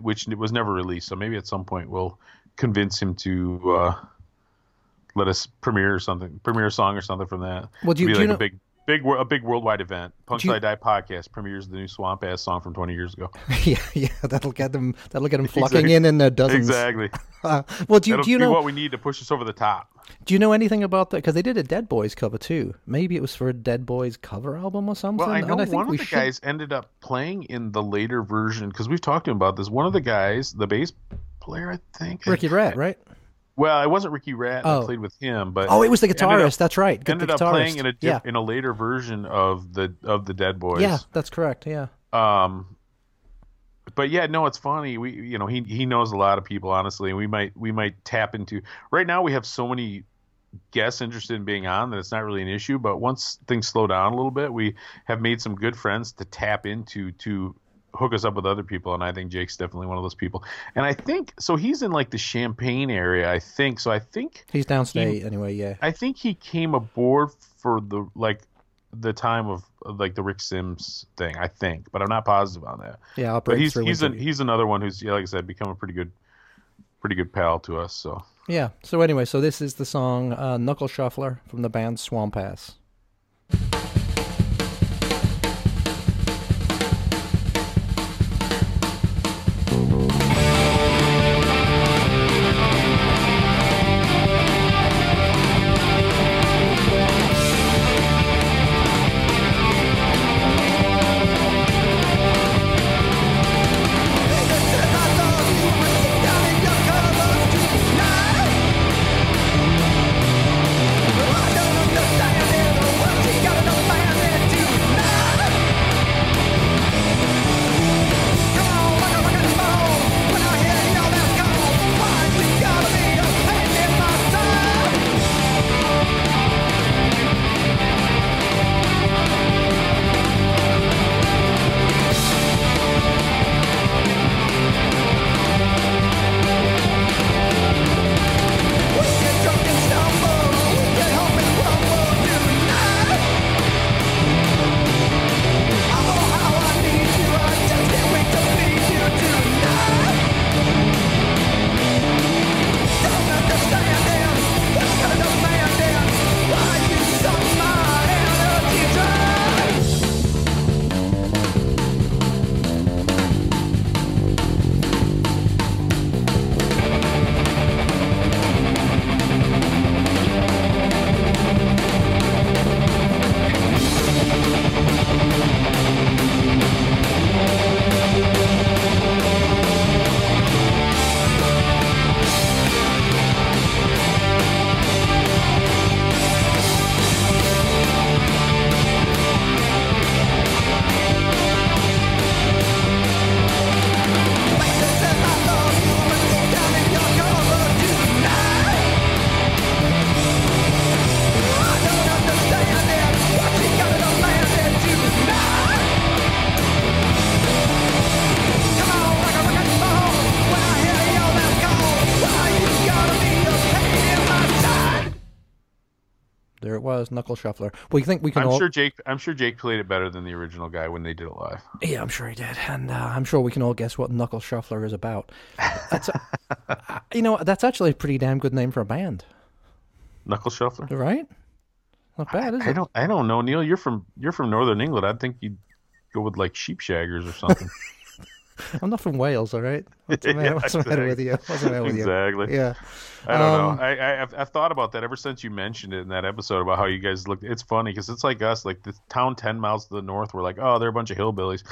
which was never released. So maybe at some point we'll convince him to uh, let us premiere something, premiere a song or something from that. Well, do you- do like you know- a big big a big worldwide event. Do you- I Die podcast premieres the new Swamp Ass song from 20 years ago. yeah, yeah, that'll get them. That'll get them flocking Exactly. in in their dozens. Exactly. Uh, well, do you do you know what we need to push us over the top. do you know anything about that? Because they did a Dead Boys cover too. Maybe it was for a Dead Boys cover album or something. Well, I know and I think one of the should- guys ended up playing in the later version because we've talked to him about this. One of the guys, the bass player, I think. Ricky Rat, right? Well, it wasn't Ricky Rat Oh. played with him, but Oh, it was the guitarist. up- That's right. Good- ended the up playing in a diff- yeah, in a later version of the of the Dead Boys. yeah, that's correct. Yeah, Um, but yeah, no, it's funny. We, you know, he he knows a lot of people. Honestly, we might we might tap into. Right now, we have so many guests interested in being on that it's not really an issue. But once things slow down a little bit, we have made some good friends to tap into to hook us up with other people, and I think Jake's definitely one of those people. And I think so. He's in like the Champaign area, I think. So I think He's downstate anyway. Yeah. I think he came aboard for the like the time of like the Rick Sims thing. I think, but I'm not positive on that. Yeah. I'll But he's he's an, he's another one who's yeah, like I said, become a pretty good pretty good pal to us. So Yeah. So anyway, so this is the song uh, "Knuckle Shuffler" from the band Swamp Ass. It was, Knuckle Shuffler. We think we can I'm all. sure Jake I'm sure Jake played it better than the original guy when they did it live. Yeah, I'm sure he did, and uh, I'm sure we can all guess what Knuckle Shuffler is about. That's, a, you know, that's actually a pretty damn good name for a band, Knuckle Shuffler. right? Not bad, is I it? don't I don't know, Neil. You're from you're from Northern England. I'd think you'd go with like sheep shaggers or something. I'm not from Wales, all right? What's the matter, Yeah, what's the matter with you? What's the matter with you? exactly. Yeah. I don't Um, know. I, I I've, I've thought about that ever since you mentioned it in that episode about how you guys look. It's funny because it's like us, like the town ten miles to the north. We're like, oh, they're a bunch of hillbillies.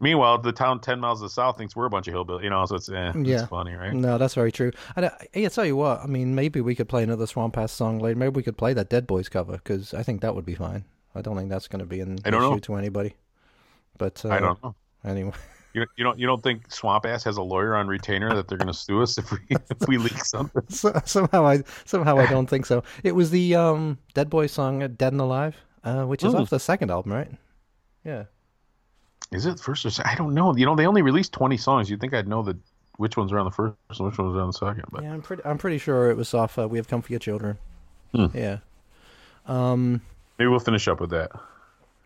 Meanwhile, the town ten miles to the south thinks we're a bunch of hillbillies. You know, so it's eh, Yeah. it's funny, right? No, that's very true. And I, I tell you what, I mean, maybe we could play another Swamp Ass song later. Maybe we could play that Dead Boys cover because I think that would be fine. I don't think that's going to be an issue know. to anybody. But uh, I don't know. Anyway, You, you don't you don't think Swamp Ass has a lawyer on retainer that they're going to sue us if we if we leak something? so, somehow I somehow I don't think so. It was the um, Dead Boy song uh, "Dead and Alive," uh, which is Oh. off the second album, right? Yeah. Is it first or second? I don't know. You know, they only released twenty songs. You'd think I'd know the which ones are on the first and which ones are on the second. But Yeah, I'm pretty. I'm pretty sure it was off. Uh, we have come for your children. Hmm. Yeah. Um. maybe we'll finish up with that.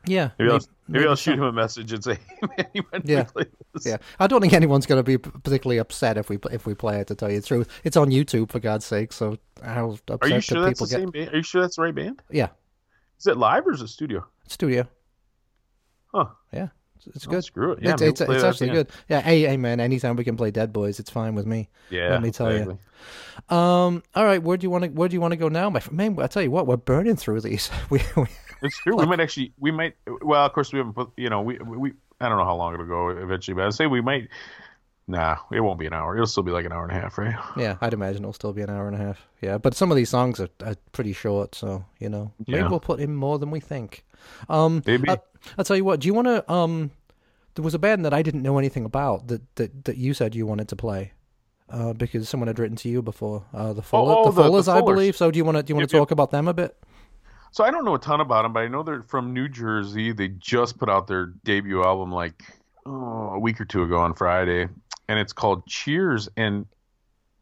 Yeah. Maybe, I'll, maybe, maybe I'll shoot him a message and say, "Hey, man, you might Yeah. play this." Yeah, I don't think anyone's going to be particularly upset if we if we play it. To tell you the truth, it's on YouTube for God's sake. So how upset Are you sure that's people the get? same band? Are you sure that's the right band? Yeah, Is it live or is it studio? studio. Huh? Yeah, it's, it's Oh, good. screw it. Yeah, it's it's, it's actually again. good. Yeah, hey, hey, man. Anytime we can play Dead Boys, it's fine with me. Yeah. Let me tell you. Um. All right, where do you want to where do you want to go now, my fr- man? I tell you what, we're burning through these. we, we It's true. We might actually. We might. Well, of course, we haven't put. You know, we we. I don't know how long it'll go eventually, but I'd say we might. Nah, it won't be an hour. It'll still be like an hour and a half, right? yeah, I'd imagine it'll still be an hour and a half. Yeah, but some of these songs are, are pretty short, so you know maybe Yeah. we'll put in more than we think. Um, Maybe. I, I'll tell you what. Do you want to? Um, there was a band that I didn't know anything about that that, that you said you wanted to play. Uh, because someone had written to you before, uh, the Fuller, oh, the, the- the Fullers, I believe. So, do you want to do you want to yep. talk about them a bit? So I don't know a ton about them, but I know they're from New Jersey. They just put out their debut album like oh, a week or two ago on Friday, and it's called Cheers, and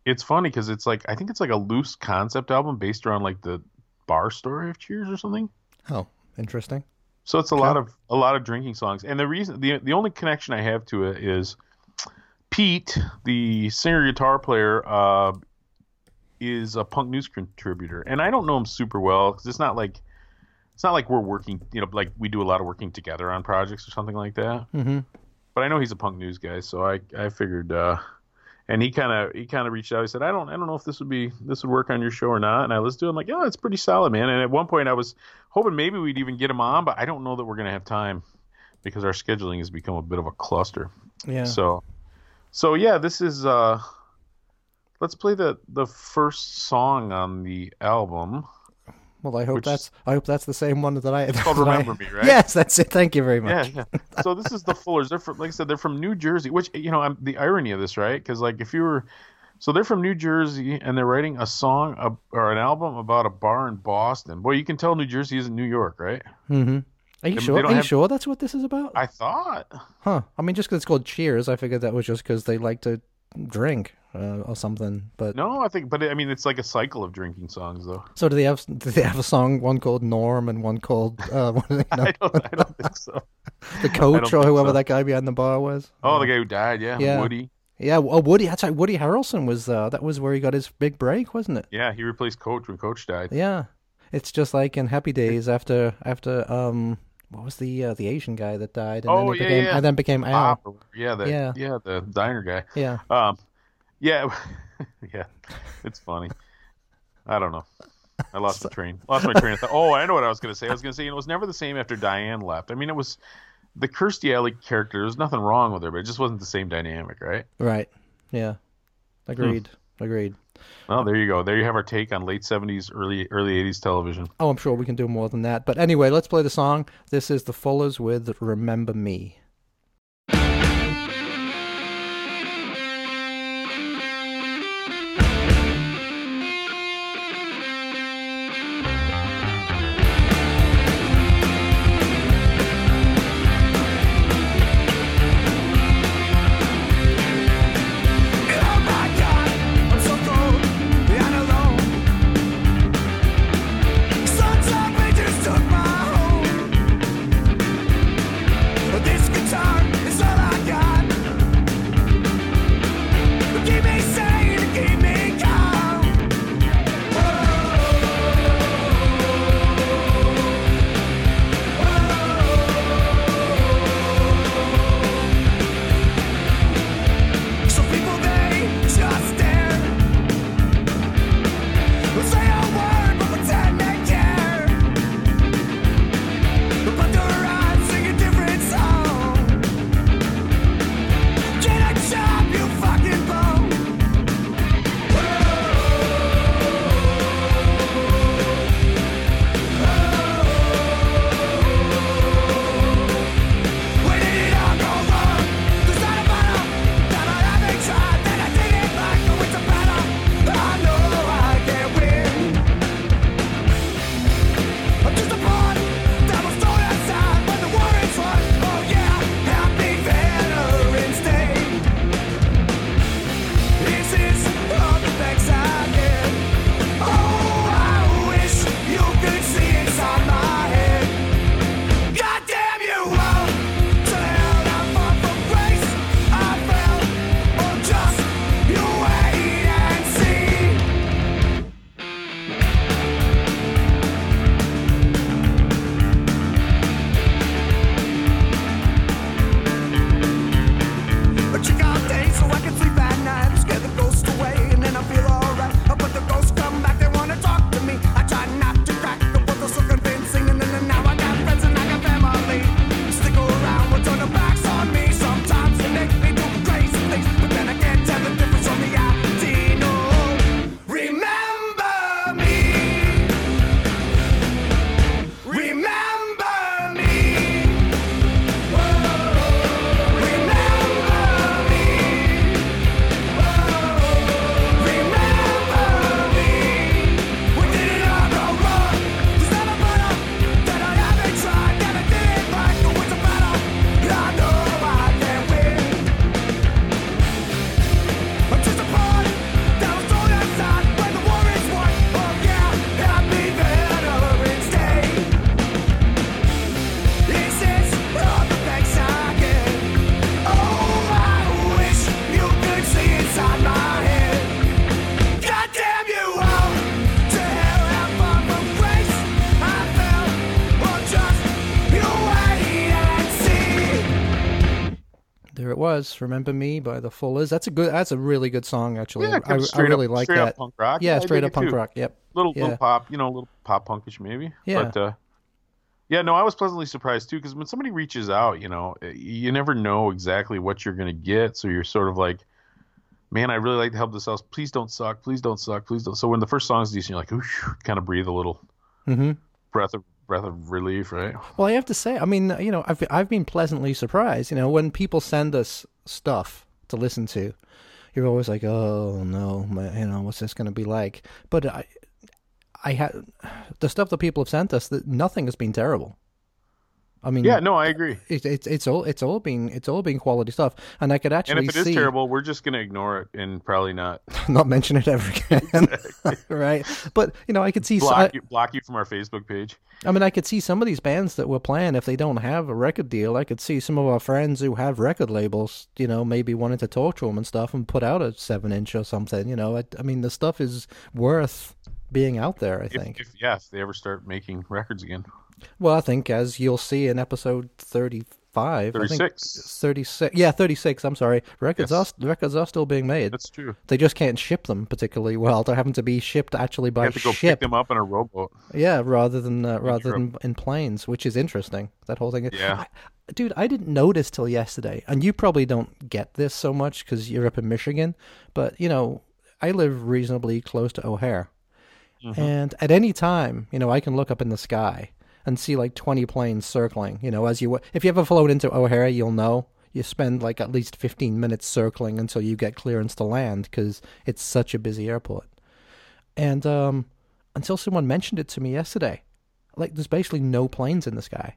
it's funny because it's like I think it's like a loose concept album based around like the bar story of Cheers or something. Oh, interesting. So it's a lot of a lot of drinking songs, and the reason the the only connection I have to it is Pete, the singer guitar player, uh, is a punk news contributor, and I don't know him super well because it's not like it's not like we're working, you know, like we do a lot of working together on projects or something like that. Mm-hmm. But I know he's a punk news guy, so I I figured, uh, and he kind of he kind of reached out. He said, I don't I don't know if this would be this would work on your show or not, and I listened to it. I'm like, yeah, it's pretty solid, man. And at one point, I was hoping maybe we'd even get him on, but I don't know that we're gonna have time because our scheduling has become a bit of a cluster. Yeah. So, so yeah, this is. uh Let's play the the first song on the album. well, I hope which- that's I hope that's the same one that I. called that I- Remember Me, right? Yes, that's it. Thank you very much. yeah. yeah. So this is the Fullers. They're from, like I said, they're from New Jersey. Which you know, I'm, the irony of this, right? Because like if you were, so they're from New Jersey and they're writing a song uh, or an album about a bar in Boston. Boy, you can tell New Jersey isn't New York, right? Mm-hmm. Are you sure? Are you have- sure that's what this is about? I thought. Huh. I mean, just because it's called Cheers, I figured that was just because they like to drink uh, or something. But No, I think, but I mean, it's like a cycle of drinking songs, though. so do they have? Do they have a song? One called Norm and one called uh, what do know, I don't, I don't think so. the coach or whoever so. that guy behind the bar was. Oh, the guy who died, yeah, Yeah. Woody. Yeah. Oh, Woody. That's right. Woody Harrelson was. Uh, that was where he got his big break, wasn't it? Yeah, he replaced Coach when Coach died. Yeah. It's just like in Happy Days after after um what was the uh, the Asian guy that died and Oh, then he yeah, became yeah. and then became Al. Or- yeah, the, Yeah. yeah, the diner guy. Yeah. Um, yeah, yeah, it's funny. I don't know. I lost the train. Lost my train of thought. Oh, I know what I was going to say. I was going to say you know, it was never the same after Diane left. I mean, it was the Kirstie Alley character. There was nothing wrong with her, but it just wasn't the same dynamic, right? Right. Yeah. Agreed. Hmm. Agreed. Well, there you go. There you have our take on late '70s, early early '80s television. Oh, I'm sure we can do more than that. But anyway, let's play the song. This is the Fullers with Remember Me. Was. Remember Me by the Fullers. That's a good. That's a really good song, actually. Yeah, I, I really up, like straight that. Up punk rock. Yeah, straight up punk too. rock. Yep. little Yeah. little pop, you know, a little pop punkish maybe. Yeah. But uh, yeah, no, I was pleasantly surprised too because when somebody reaches out, you know, you never know exactly what you're gonna get, so you're sort of like, man, I really like to help this out. Please don't suck. Please don't suck. Please don't. So when the first song is decent, you're like, ooh, kind of breathe a little hmm breath of breath of relief, right? Well, I have to say, I mean, you know, I've I've been pleasantly surprised. You know, when people send us stuff to listen to, you're always like, oh no, my, you know, what's this going to be like? But I, I had the stuff that people have sent us that nothing has been terrible. I mean, Yeah, no, I agree. it, it's it's all it's all been it's all been quality stuff, and I could actually And if it is see terrible, we're just gonna ignore it and probably not not mention it ever again, right? But you know, I could see. block you, block you from our Facebook page. I mean, I could see some of these bands that we're playing if they don't have a record deal. I could see some of our friends who have record labels, you know, maybe wanting to talk to them and stuff and put out a seven inch or something. You know, I, I mean, the stuff is worth being out there. I If, think. if yeah, if they ever start making records again, Well, I think as you'll see in episode thirty-five, I think 36. thirty-six. Yeah, thirty-six. I'm sorry. Records Yes. are records are still being made. that's true. They just can't ship them particularly well. They're having to be shipped actually You by have to go ship. pick them up in a rowboat. Yeah, rather than uh, rather than in planes, which is interesting. That whole thing. Yeah. I, dude, I didn't notice till yesterday, and you probably don't get this so much because you're up in Michigan. But you know, I live reasonably close to O'Hare, Mm-hmm. and at any time, you know, I can look up in the sky and see like twenty planes circling. You know, as you if you ever flown into O'Hare, you'll know. You spend like at least 15 minutes circling until you get clearance to land because it's such a busy airport. And um, until someone mentioned it to me yesterday, like there's basically no planes in the sky.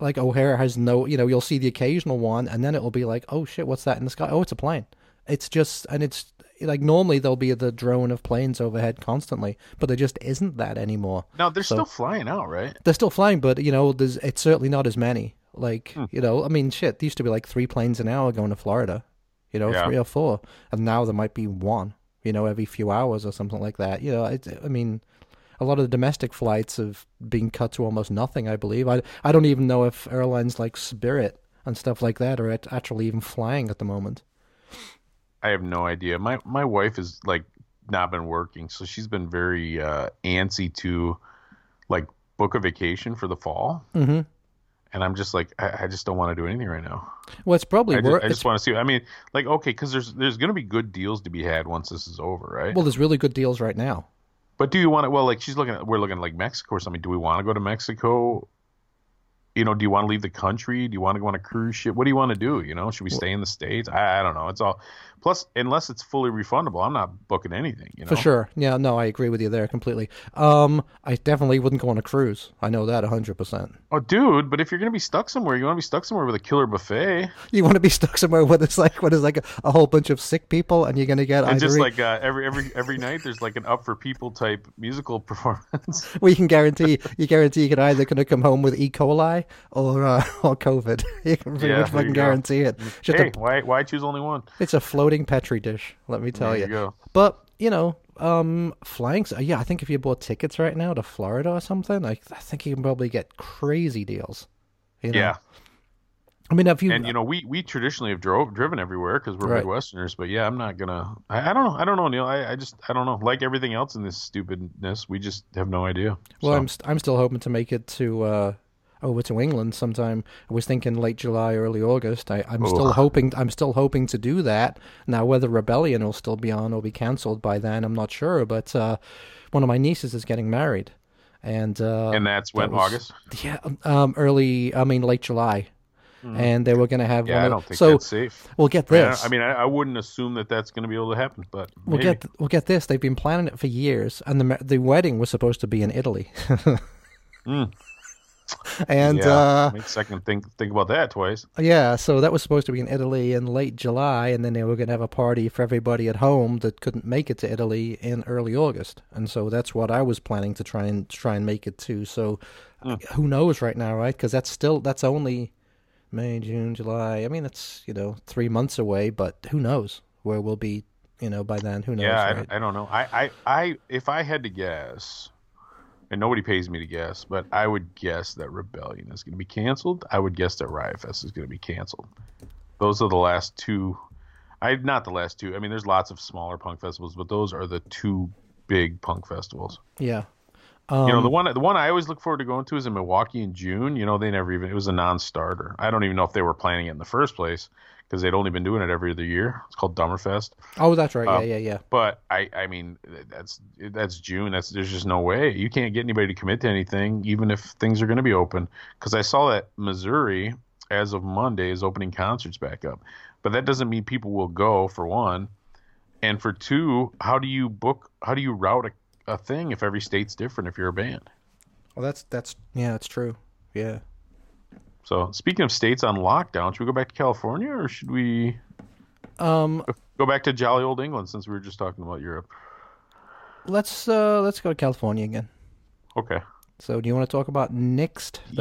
Like O'Hare has no, you know, you'll see the occasional one, and then it'll be like, oh shit, what's that in the sky? Oh, it's a plane. It's just, and it's like normally there'll be the drone of planes overhead constantly, but there just isn't that anymore. No, they're So- still flying out, right? They're still flying, but you know, there's it's certainly not as many. Like Hmm. you know, I mean, shit, there used to be like three planes an hour going to Florida, you know, Yeah. three or four, and now there might be one, you know, every few hours or something like that. You know, it, I mean, a lot of the domestic flights have been cut to almost nothing. I believe. I I don't even know if airlines like Spirit and stuff like that are actually even flying at the moment. I have no idea. My my wife has like not been working, so she's been very uh, antsy to like book a vacation for the fall. Mm-hmm. And I'm just like, I, I just don't want to do anything right now. Well, it's probably I just, I just want to see. I mean, like, okay, because there's there's going to be good deals to be had once this is over, right? well, there's really good deals right now. But do you want to? Well, like she's looking at, we're looking at like Mexico or something. Do we want to go to Mexico? You know, do you want to leave the country? Do you want to go on a cruise ship? What do you want to do? You know, should we stay in the states? I, I don't know. It's all. Plus, unless it's fully refundable, I'm not booking anything. You know, For sure. Yeah, no, I agree with you there completely. Um, I definitely wouldn't go on a cruise. I know that 100%. Oh, dude, but if you're gonna be stuck somewhere, you want to be stuck somewhere with a killer buffet, You want to be stuck somewhere where it's like, what is like a, a whole bunch of sick people and you're going to get and just like uh, every every every night, there's like an up for people type musical performance. you can guarantee, you guarantee you can either going to come home with E. coli or, uh, or COVID. You can pretty Yeah, much fucking guarantee it. Just hey, a, why why choose only one? it's a floating Petri dish, let me tell There you. you. But, you know, um, flying, yeah, I think if you bought tickets right now to Florida or something, I, I think you can probably get crazy deals. You know? Yeah, I mean, if you, and you know we we traditionally have drove driven everywhere because we're Right. Midwesterners. But yeah, I'm not gonna. I, I don't know. I don't know, Neil. I, I just I don't know. Like everything else in this stupidness, we just have no idea. Well, So, I'm st- I'm still hoping to make it to uh, over to England sometime. I was thinking late July, early August. I, I'm still hoping I'm still hoping to do that. Now, whether Rebellion will still be on or be cancelled by then, I'm not sure. But uh, one of my nieces is getting married, and uh, and that's when that was- August. yeah, um, early. I mean, late July. And they were going to have. Yeah, one I don't think so that's safe. we'll get I mean, I- this. I mean, I, I wouldn't assume that that's going to be able to happen, but We'll get we'll get this. They've been planning it for years, and the the wedding was supposed to be in Italy. Mm. And yeah, uh, makes second think think about that twice. Yeah, so that was supposed to be in Italy in late July, and then they were going to have a party for everybody at home that couldn't make it to Italy in early August, and so that's what I was planning to try and try and make it to. So, who knows right now, right? Because that's still that's only May, June, July. I mean, it's you know three months away, but who knows where we'll be, you know, by then? Who knows? Yeah, I, right? I don't know. I, I, I, if I had to guess, and nobody pays me to guess, but I would guess that Rebellion is going to be canceled. I would guess that Riot Fest is going to be canceled. Those are the last two. I not the last two. I mean, there's lots of smaller punk festivals, but those are the two big punk festivals. Yeah. you know, the um, one the one I always look forward to going to is in Milwaukee in June. You know, they never even it was a non-starter. I don't even know if they were planning it in the first place because they'd only been doing it every other year. It's called Dummerfest. Oh, that's right. Um, yeah, yeah, yeah. But I, I mean, that's that's June. That's there's just no way you can't get anybody to commit to anything, even if things are going to be open. Because I saw that Missouri, as of Monday, is opening concerts back up, but that doesn't mean people will go for one, and for two, how do you book? How do you route a, a thing if every state's different? If you're a band. Well, that's that's yeah, that's true. Yeah. So speaking of states on lockdown, should we go back to California or should we Um, go back to jolly old England since we were just talking about Europe? let's uh let's go to California again. Okay. So, do you want to talk about the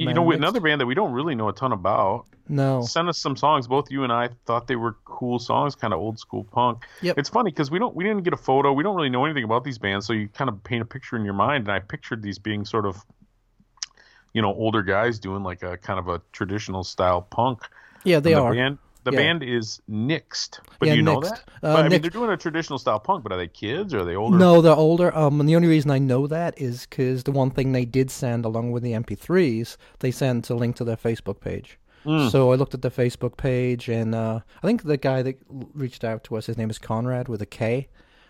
you know, Nixt? another band that we don't really know a ton about. No. Send us some songs. Both you and I thought they were cool songs, kind of old school punk. Yep. It's funny because we don't we didn't get a photo. We don't really know anything about these bands, so you kind of paint a picture in your mind. And I pictured these being sort of, you know, older guys doing like a kind of a traditional style punk. Yeah, they the are. Band, the Yeah. band is Nixed. But Yeah, you know Nixt. that? Uh, but, I mean, they're doing a traditional style punk, but are they kids or are they older? No, they're older. Um, and the only reason I know that is because the one thing they did send along with the MP3s, they sent a link to their Facebook page. Hmm. So I looked at the Facebook page, and uh, I think the guy that reached out to us, his name is Conrad with a K.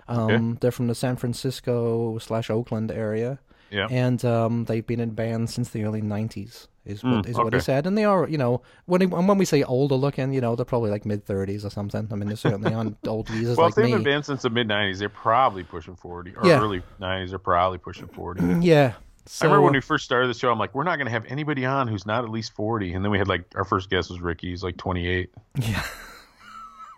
Um, Okay. They're from the San Francisco slash Oakland area, Yeah. and um, they've been in bands since the early '90s. Is what, Mm, is what he said, and they are, you know, when he, when we say older looking, you know, they're probably like mid 30s or something. I mean, they're certainly on old geezers Well, like if they've been since the mid '90s, they're probably pushing 40, or Yeah. early '90s, they're probably pushing 40. Yeah. I remember when we first started the show, I'm like, we're not going to have anybody on who's not at least 40. And then we had like our first guest was Ricky. He's like 28. Yeah.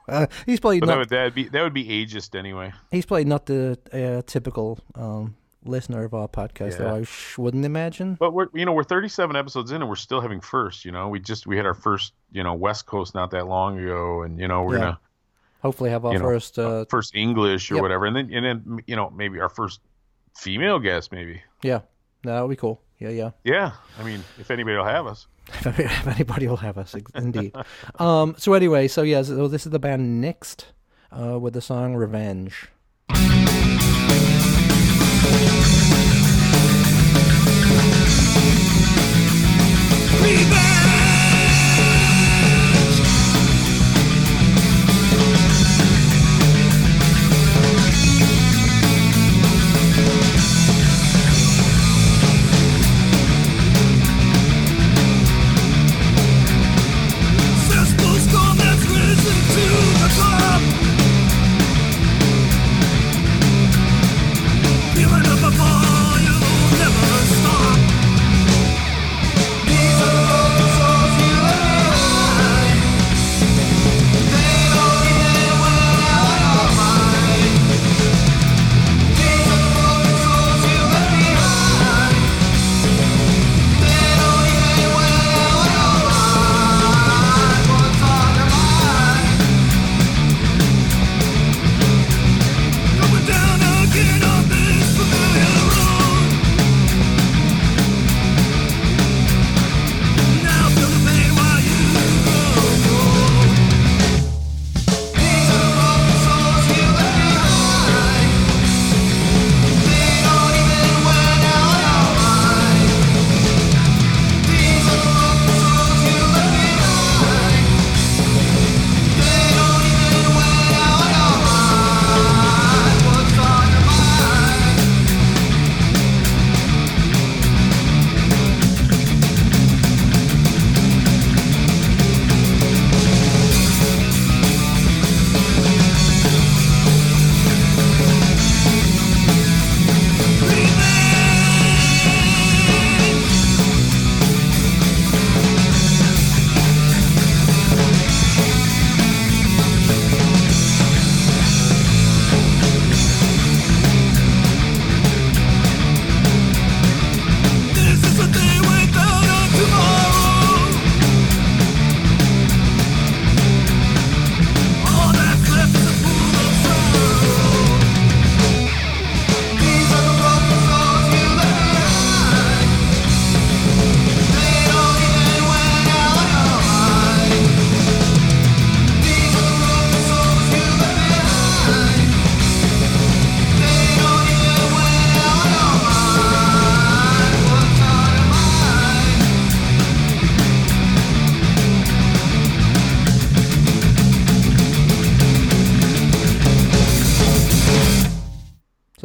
Uh, he's probably But that not. would that'd be that would be ageist anyway. He's probably not the uh, typical um, listener of our podcast, though. I sh- wouldn't imagine. But we're you know we're 37 episodes in and we're still having first. You know we just we had our first you know West Coast not that long ago, and you know we're Yeah. gonna Hopefully, have our you know first. Uh, first English or Yep. whatever, and then and then you know maybe our first female guest maybe. yeah, that would be cool. Yeah, yeah. Yeah, I mean if anybody will have us. if anybody will have us, indeed. um, so anyway, so yeah, so this is the band Nixt uh, with the song "Revenge." Cesspool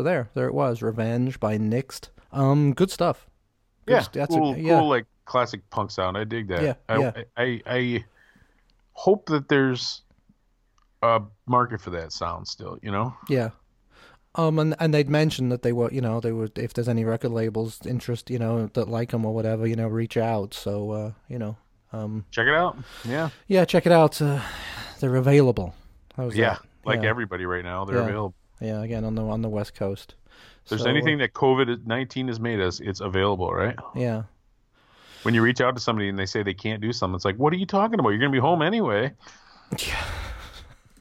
there, there it was. Revenge by Nixt. Um, good stuff. Good Yeah, st- that's a- cool, yeah. cool, like classic punk sound. I dig that. Yeah, I, yeah. I, I, I hope that there's a market for that sound still. You know. Yeah. Um, and and they'd mentioned that they were, you know, they would if there's any record labels interest, you know, that like them or whatever, you know, reach out. So, uh, you know, um, Check it out. Yeah. yeah, check it out. Uh, they're available. Yeah. that? Like yeah. everybody right now, they're Yeah. available. Yeah, again on the on the West Coast. If there's So, anything that COVID nineteen has made us, it's available, right? Yeah. When you reach out to somebody and they say they can't do something, it's like, what are you talking about? You're gonna be home anyway. Yeah.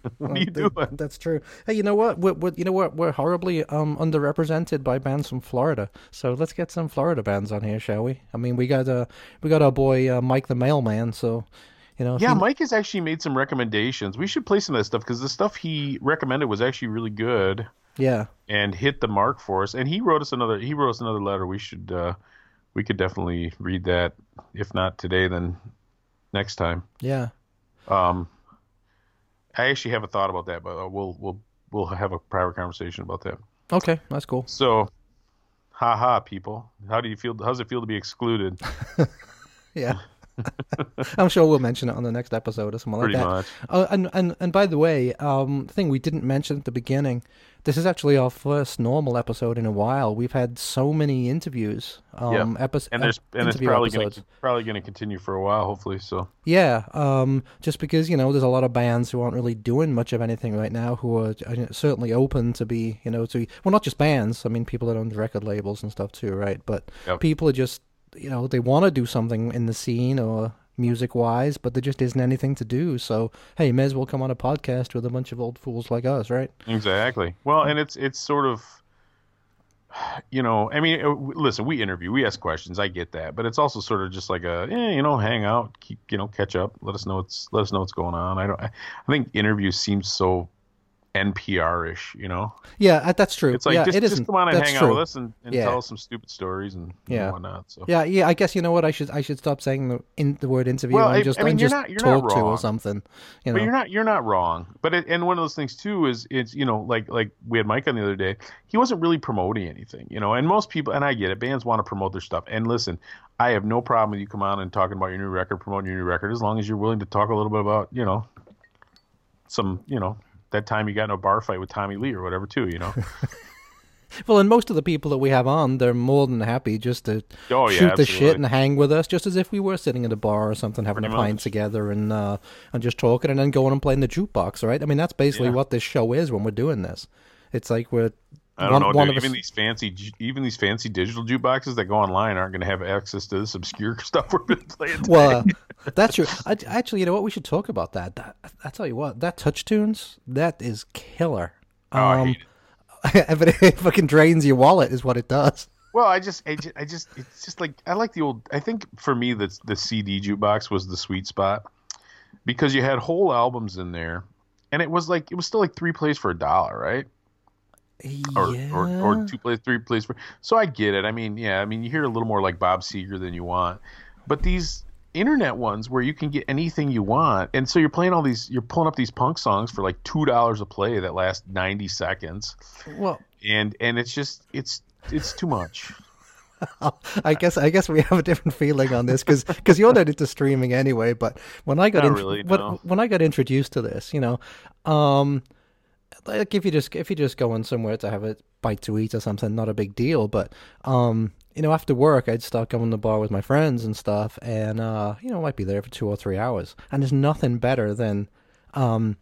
what are you doing? That's true. Hey, you know what? We're, we're, you know what? We're horribly um underrepresented by bands from Florida. So let's get some Florida bands on here, shall we? I mean, we got uh we got our boy uh, Mike the Mailman. So, you know, Yeah, he- Mike has actually made some recommendations. We should play some of that stuff because the stuff he recommended was actually really good yeah, and hit the mark for us. And he wrote us another. He wrote us another letter. We should. uh We could definitely read that. If not today, then next time. yeah. Um, I actually haven't thought about that, but uh, we'll we'll we'll have a private conversation about that. Okay, that's cool. So, haha, people, how do you feel? How's it feel to be excluded? Yeah. I'm sure we'll mention it on the next episode or something Pretty like that. much. Oh, and and and by the way, um, thing we didn't mention at the beginning, this is actually our first normal episode in a while. We've had so many interviews. Um, Yeah. epi- And there's and it's probably episodes. gonna probably gonna continue for a while, hopefully. So Yeah, um, just because you know there's a lot of bands who aren't really doing much of anything right now, who are uh, certainly open to be, you know, to well, not just bands. I mean, people that own the record labels and stuff too, right? But Yep. people are just, you know, they want to do something in the scene or music wise, but there just isn't anything to do. So hey, may as well come on a podcast with a bunch of old fools like us, right? exactly. Well, and it's it's sort of. You know, I mean, uh, listen. We interview, we ask questions. I get that, but it's also sort of just like a, eh, you know, hang out, keep, you know, catch up. Let us know what's, let us know what's going on. I don't. I, I think interviews seem so NPR-ish. You know, Yeah, uh, that's true. it's like yeah, just, it just isn't. come on and that's hang true. out with us and, and Yeah. tell us some stupid stories and, and Yeah. whatnot. So Yeah, yeah. I guess you know what I should I should stop saying the in the word interview Well, and I- just I mean, and you're just not- you're not talk to or something. You know. But you're not you're not wrong. But it, and one of those things too is it's you know like like we had Mike on the other day. He wasn't really promoting anything, you know. And most people and I get it. Bands want to promote their stuff. And listen, I have no problem with you come on and talking about your new record, promoting your new record, as long as you're willing to talk a little bit about you know some you know that time you got in a bar fight with Tommy Lee or whatever too. You know. Well, and most of the people that we have on, they're more than happy just to Oh, yeah, shoot the shit and hang with us, just as if we were sitting at a bar or something, having Pretty a pint much. together and uh, and just talking, and then going and playing the jukebox, right? I mean, that's basically Yeah. what this show is when we're doing this. It's like we're I don't one, know, one dude. of us. Even these fancy, even these fancy digital jukeboxes that go online aren't going to have access to this obscure stuff we've been playing. Today. Well, uh, that's true. I, actually, you know what? We should talk about that. that. I tell you what, that TouchTunes, that is killer. Oh, I Um, hate it. but it fucking drains your wallet, is what it does. Well, I just, I just, I just, it's just like I like the old. I think for me, the the CD jukebox was the sweet spot because you had whole albums in there, and it was like it was still like three plays for a dollar, right? Or, yeah. or or two plays, three plays for. So I get it. I mean, yeah, I mean you hear a little more like Bob Seger than you want, but these internet ones where you can get anything you want, and so you're playing all these, you're pulling up these punk songs for like two dollars a play that last ninety seconds, well, and and it's just it's it's too much. I guess I guess we have a different feeling on this because because you're not into streaming anyway. But when I got int- really, when, when I got introduced to this, you know, um, like if you just if you just going somewhere to have a bite to eat or something, not a big deal. But um, you know, after work, I'd start going to the bar with my friends and stuff, and uh, you know, I might be there for two or three hours, and there's nothing better than um.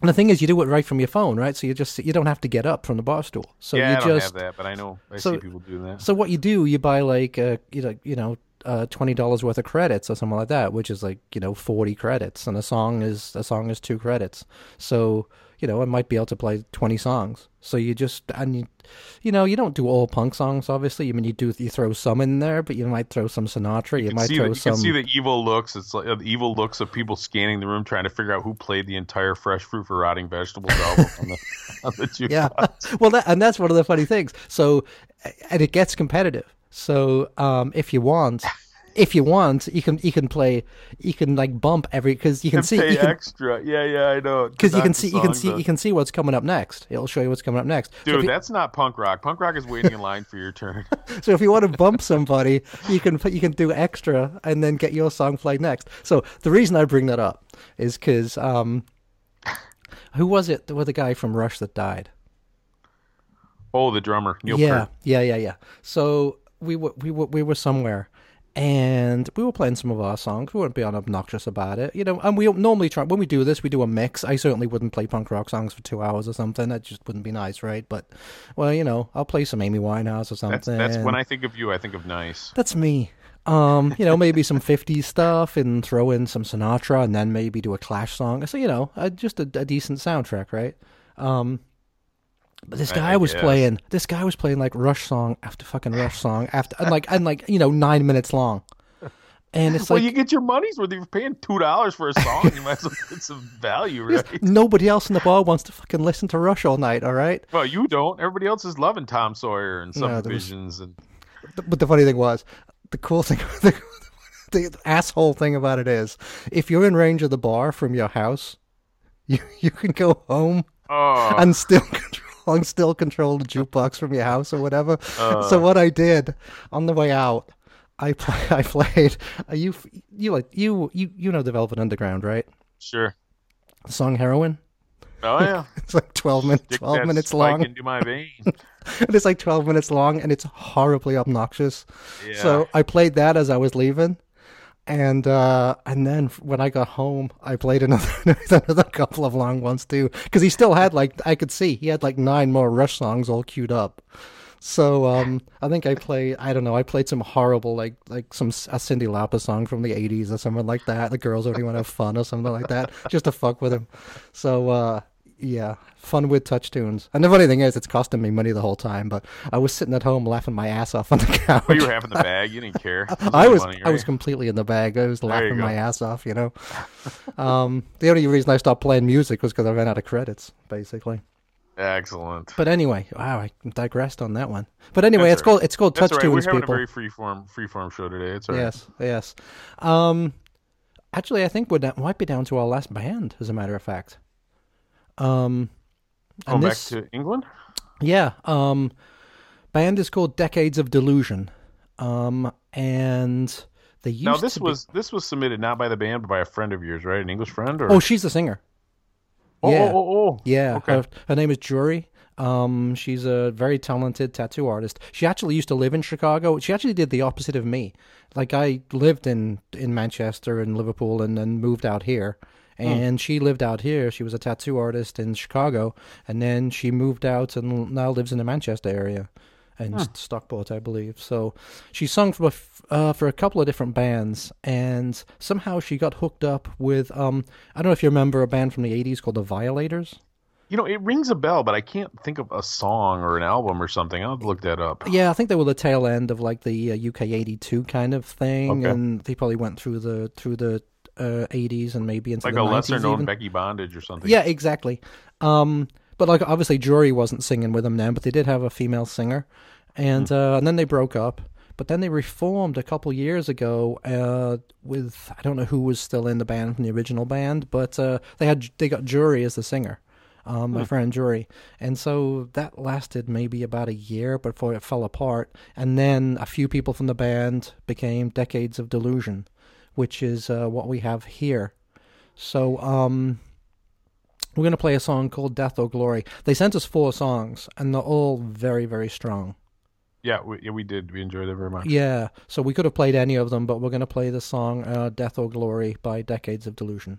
And the thing is, you do it right from your phone, right? So you just you don't have to get up from the bar stool. So yeah, you I don't just have that, but I know I So- see people doing that. so what you do, you buy like uh, you know, you know, uh, twenty dollars worth of credits or something like that, which is like you know forty credits, and a song is a song is two credits. So you know, I might be able to play twenty songs. So you just and you, you know, you don't do all punk songs, obviously. I mean, you do you throw some in there, but you might throw some Sinatra. You, You, might throw the, you some. can see the evil looks. It's like uh, the evil looks of people scanning the room trying to figure out who played the entire Fresh Fruit for Rotting Vegetables album on the on the jukebox. yeah well that, and that's one of the funny things so and it gets competitive so um if you want if you want, you can you can play you can like bump every because you can see you can, extra. Yeah, yeah, I know. because you can see you can see you can see what's coming up next. It'll show you what's coming up next. So Dude, you- that's not punk rock. Punk rock is waiting in line for your turn. So if you want to bump somebody, you can put, you can do extra and then get your song played next. So the reason I bring that up is because um, who was it? Was the guy from Rush that died. oh, the drummer, Neil yeah, Peart. yeah, yeah, yeah. So we were we were we were somewhere. And we were playing some of our songs. We weren't being obnoxious about it, you know. And we normally try when we do this, we do a mix. I certainly wouldn't play punk rock songs for two hours or something. That just wouldn't be nice, right? But, well, you know, I'll play some Amy Winehouse or something. That's that's when I think of you. I think of nice. That's me. Um, you know, maybe some 50s stuff and throw in some Sinatra and then maybe do a Clash song. So, you know, uh, just a, a decent soundtrack, right? Um, but this guy I was guess. playing, this guy was playing like Rush song after fucking Rush song after, and like, and like, you know, nine minutes long. And it's well, like, you get your money's worth. You're paying two dollars for a song, you might as well get some value, right? nobody else in the bar wants to fucking listen to Rush all night, all right? Well, you don't. Everybody else is loving Tom Sawyer and No, there was- and But the funny thing was, the cool thing, the, the asshole thing about it is, if you're in range of the bar from your house, you you can go home oh, and still control and still control the jukebox from your house or whatever. Uh. so what I did on the way out, I play, I played. Uh, you you like you you you know the Velvet Underground, right? sure. The song Heroin. Oh yeah, It's like twelve minutes twelve minutes long. into my vein. it's like twelve minutes long, and it's horribly obnoxious. Yeah. So I played that as I was leaving. And uh, and then when I got home, I played another another couple of long ones too, because he still had like I could see he had like nine more Rush songs all queued up. So um, I think I played I don't know I played some horrible like like some a Cyndi Lauper song from the '80s or something like that. The girls only want to have fun or something like that, just to fuck with him. So uh, yeah, fun with TouchTunes. And the funny thing is, it's costing me money the whole time. But I was sitting at home laughing my ass off on the couch. Oh, you were having the bag. You didn't care. It I was money, I was completely in the bag. I was laughing my ass off, you know. um, the only reason I stopped playing music was because I ran out of credits, basically. excellent. But anyway, wow, I digressed on that one. But anyway, That's it's all called it's called That's Touch right. We're having people. a very freeform freeform show today. It's all right. Yes, yes. Um, actually, I think we might be down to our last band, as a matter of fact. Um, Going back this, to England. yeah, um, band is called Decades of Delusion. Um, and they used Now this to be- was this was submitted not by the band but by a friend of yours, right? An English friend or oh, she's the singer. oh, yeah. oh, oh, oh. Yeah, Okay. her, her name is Jury. Um, she's a very talented tattoo artist. She actually used to live in Chicago. She actually did the opposite of me. Like I lived in in Manchester and Liverpool, and then moved out here. And she lived out here. She was a tattoo artist in Chicago, and then she moved out and now lives in the Manchester area, and Stockport, I believe. So she sung for a uh, for a couple of different bands, and somehow she got hooked up with um I don't know if you remember a band from the '80s called the Violators. You know, it rings a bell, but I can't think of a song or an album or something. I'll look that up. Yeah, I think they were the tail end of like the uh, UK '82 kind of thing, Okay. and they probably went through the through the uh, '80s and maybe into Like the a 90s lesser known even. Becky Bondage or something. Yeah, exactly. Um, but like obviously, Jury wasn't singing with them then, but they did have a female singer, and Hmm. uh, and then they broke up. But then they reformed a couple years ago uh, with I don't know who was still in the band from the original band, but uh, they had they got Jury as the singer, um, Hmm. my friend Jury, and so that lasted maybe about a year before it fell apart. And then a few people from the band became Decades of Delusion, which is uh, what we have here. So um, we're going to play a song called Death or Glory. They sent us four songs, and they're all very, very strong. Yeah, we, yeah, we did. We enjoyed it very much. Yeah, so we could have played any of them, but we're going to play the song uh, Death or Glory by Decades of Delusion.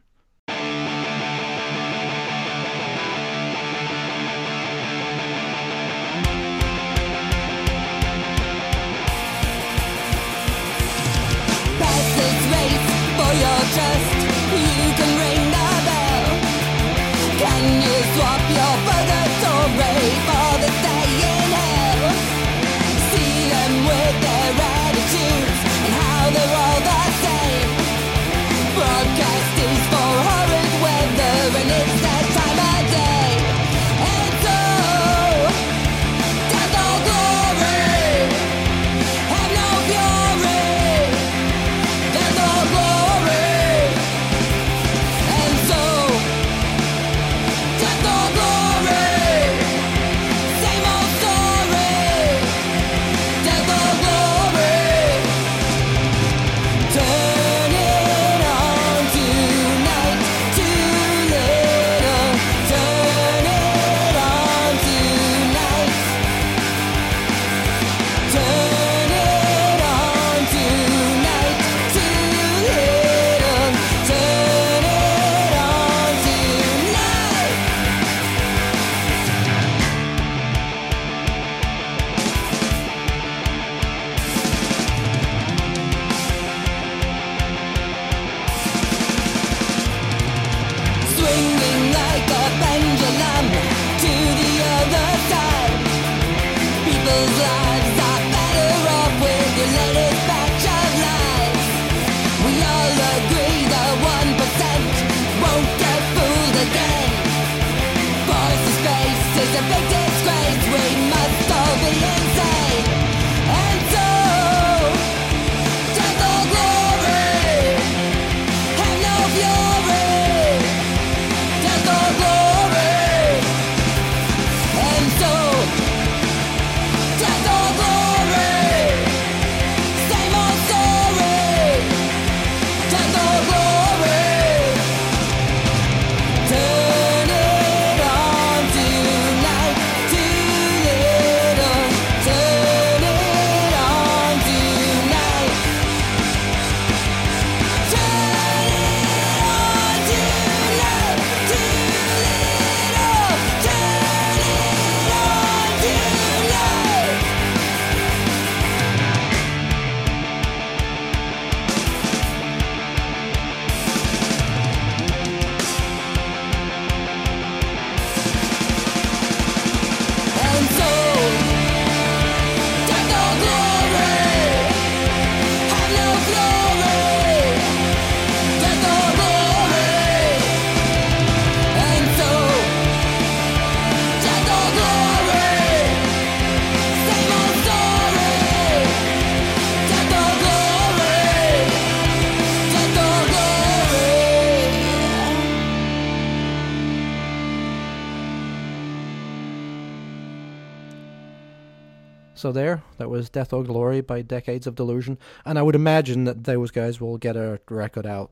So there, that was Death or Glory by Decades of Delusion, and I would imagine that those guys will get a record out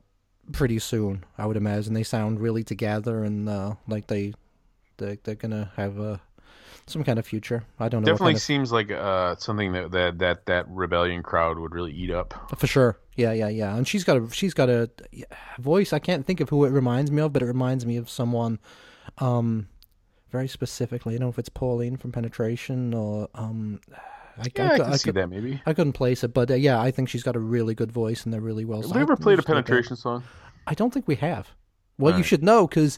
pretty soon. I would imagine they sound really together and uh, like they they they're gonna have uh, some kind of future. I don't know. Definitely kind seems like uh, something that, that that that rebellion crowd would really eat up. for sure. Yeah, yeah, yeah. And she's got a she's got a voice. I can't think of who it reminds me of, but it reminds me of someone. Um, very specifically, I don't know if it's Pauline from Penetration or um, I, Yeah, I, cou- can see could- that maybe. I couldn't place it, but uh, yeah, I think she's got a really good voice and they're really well. Have we ever played a penetration song? I don't think we have. Well, you should know because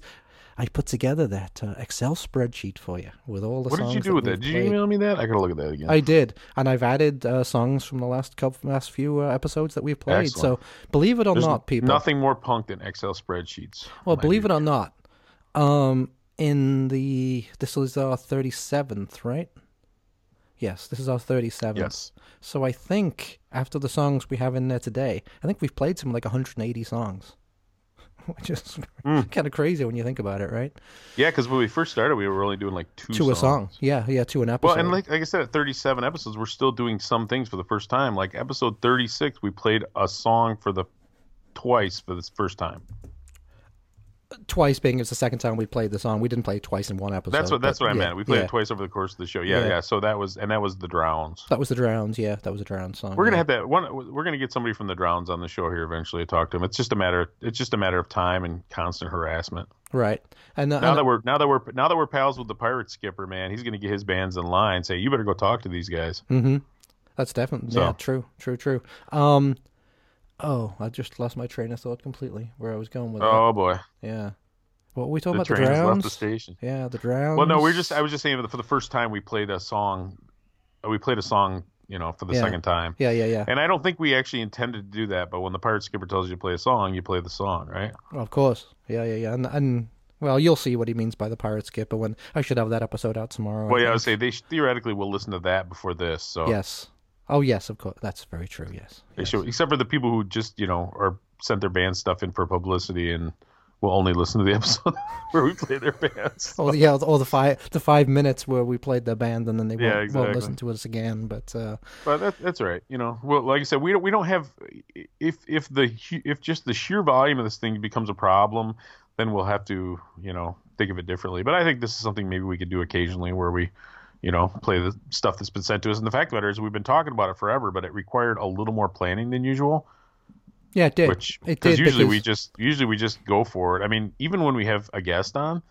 I put together that uh, Excel spreadsheet for you with all the What songs. did you do with that? Did you email me that? I gotta look at that again. I did, and I've added uh, songs from the last couple, last few uh, episodes that we've played. Excellent. So believe it or There's not, people. Nothing more punk than Excel spreadsheets. Well, believe it or not, um, in the this is our thirty seventh, right? Yes, this is our thirty seventh. Yes. So I think after the songs we have in there today, I think we've played some like 180 songs, which is Hmm. kind of crazy when you think about it, right? Yeah, because when we first started, we were only doing like two. To a songs. song, yeah, yeah, to an episode. Well, and like, like I said, at 37 episodes, we're still doing some things for the first time. Like episode 36, we played a song for the twice for this first time. Twice being it's the second time we played the song. We didn't play it twice in one episode. That's what that's what I yeah, meant. We played yeah. it twice over the course of the show. Yeah, Yeah. yeah, So that was and that was the Drowns. That was the Drowns. Yeah, that was a Drowns song. We're gonna have that one. We're gonna get somebody from the Drowns on the show here eventually to talk to him. It's just a matter. It's just a matter of time and constant harassment. right. And, uh, Now that we're now that we're now that we're pals with the pirate skipper, man, he's gonna get his bands in line. Say, you better go talk to these guys. Mm-hmm. That's definitely So- yeah, true, true, true. Um, oh, I just lost my train of thought completely. Where I was going with it. Oh boy. Yeah. What were we talking the about? The has left the station. Yeah, the Drowns. Well, no, we're just. I was just saying that for the first time we played a song. uh, We played a song, you know, for the Yeah. second time. Yeah, yeah, yeah. And I don't think we actually intended to do that, but when the pirate skipper tells you to play a song, you play the song, right? Of course. Yeah, yeah, yeah. And and well, you'll see what he means by the pirate skipper when I should have that episode out tomorrow. Well, yeah, I would say they theoretically will listen to that before this. So Yes. Oh, yes, of course. That's very true. Yes. yes. should, except for the people who just you know are sent their band stuff in for publicity and will only listen to the episode where we play their bands. Oh yeah, or the five the five minutes where we played the band and then they Yeah, won't, exactly. won't listen to us again. But uh, But that, that's right. You know, well, like I said, we don't we don't have if if the if just the sheer volume of this thing becomes a problem, then we'll have to you know think of it differently. But I think this is something maybe we could do occasionally where we. You know, play the stuff that's been sent to us. And the fact of matter is, we've been talking about it forever, but it required a little more planning than usual. yeah, it did. which it because did usually we just usually we just go for it. I mean, even when we have a guest on,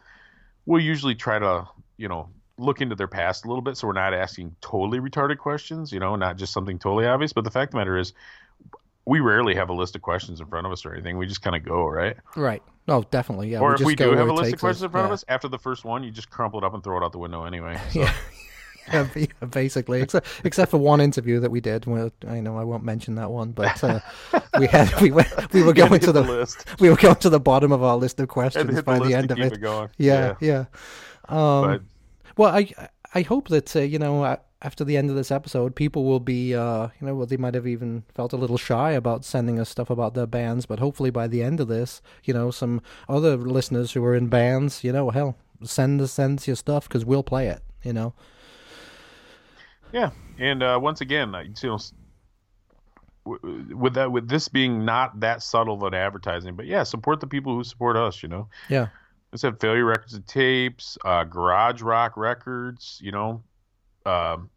we'll usually try to you know look into their past a little bit, so we're not asking totally retarded questions. You know, not just something totally obvious. But the fact of the matter is, we rarely have a list of questions in front of us or anything. We just kind of go right. right. Oh, definitely. Yeah. or if just we do have a list of questions in front of us, after the first one, you just crumple it up and throw it out the window anyway. So. Yeah. Yeah, basically, except except for one interview that we did. Well, I know I won't mention that one, but uh, we had we went we were going to the, the list. we were going to the bottom of our list of questions hit the by the, end of it. it going. Yeah, yeah. Um, But Well, I I hope that uh, you know uh, after the end of this episode, people will be uh, you know well, they might have even felt a little shy about sending us stuff about their bands, but hopefully by the end of this, you know, some other listeners who are in bands, you know, hell, send us send us your stuff because we'll play it. You know. Yeah, and uh, once again, you know, with that, with this being not that subtle of an advertising, but yeah, support the people who support us. You know, Yeah. I said Failure Records and Tapes, uh, Garage Rock Records. You know, um,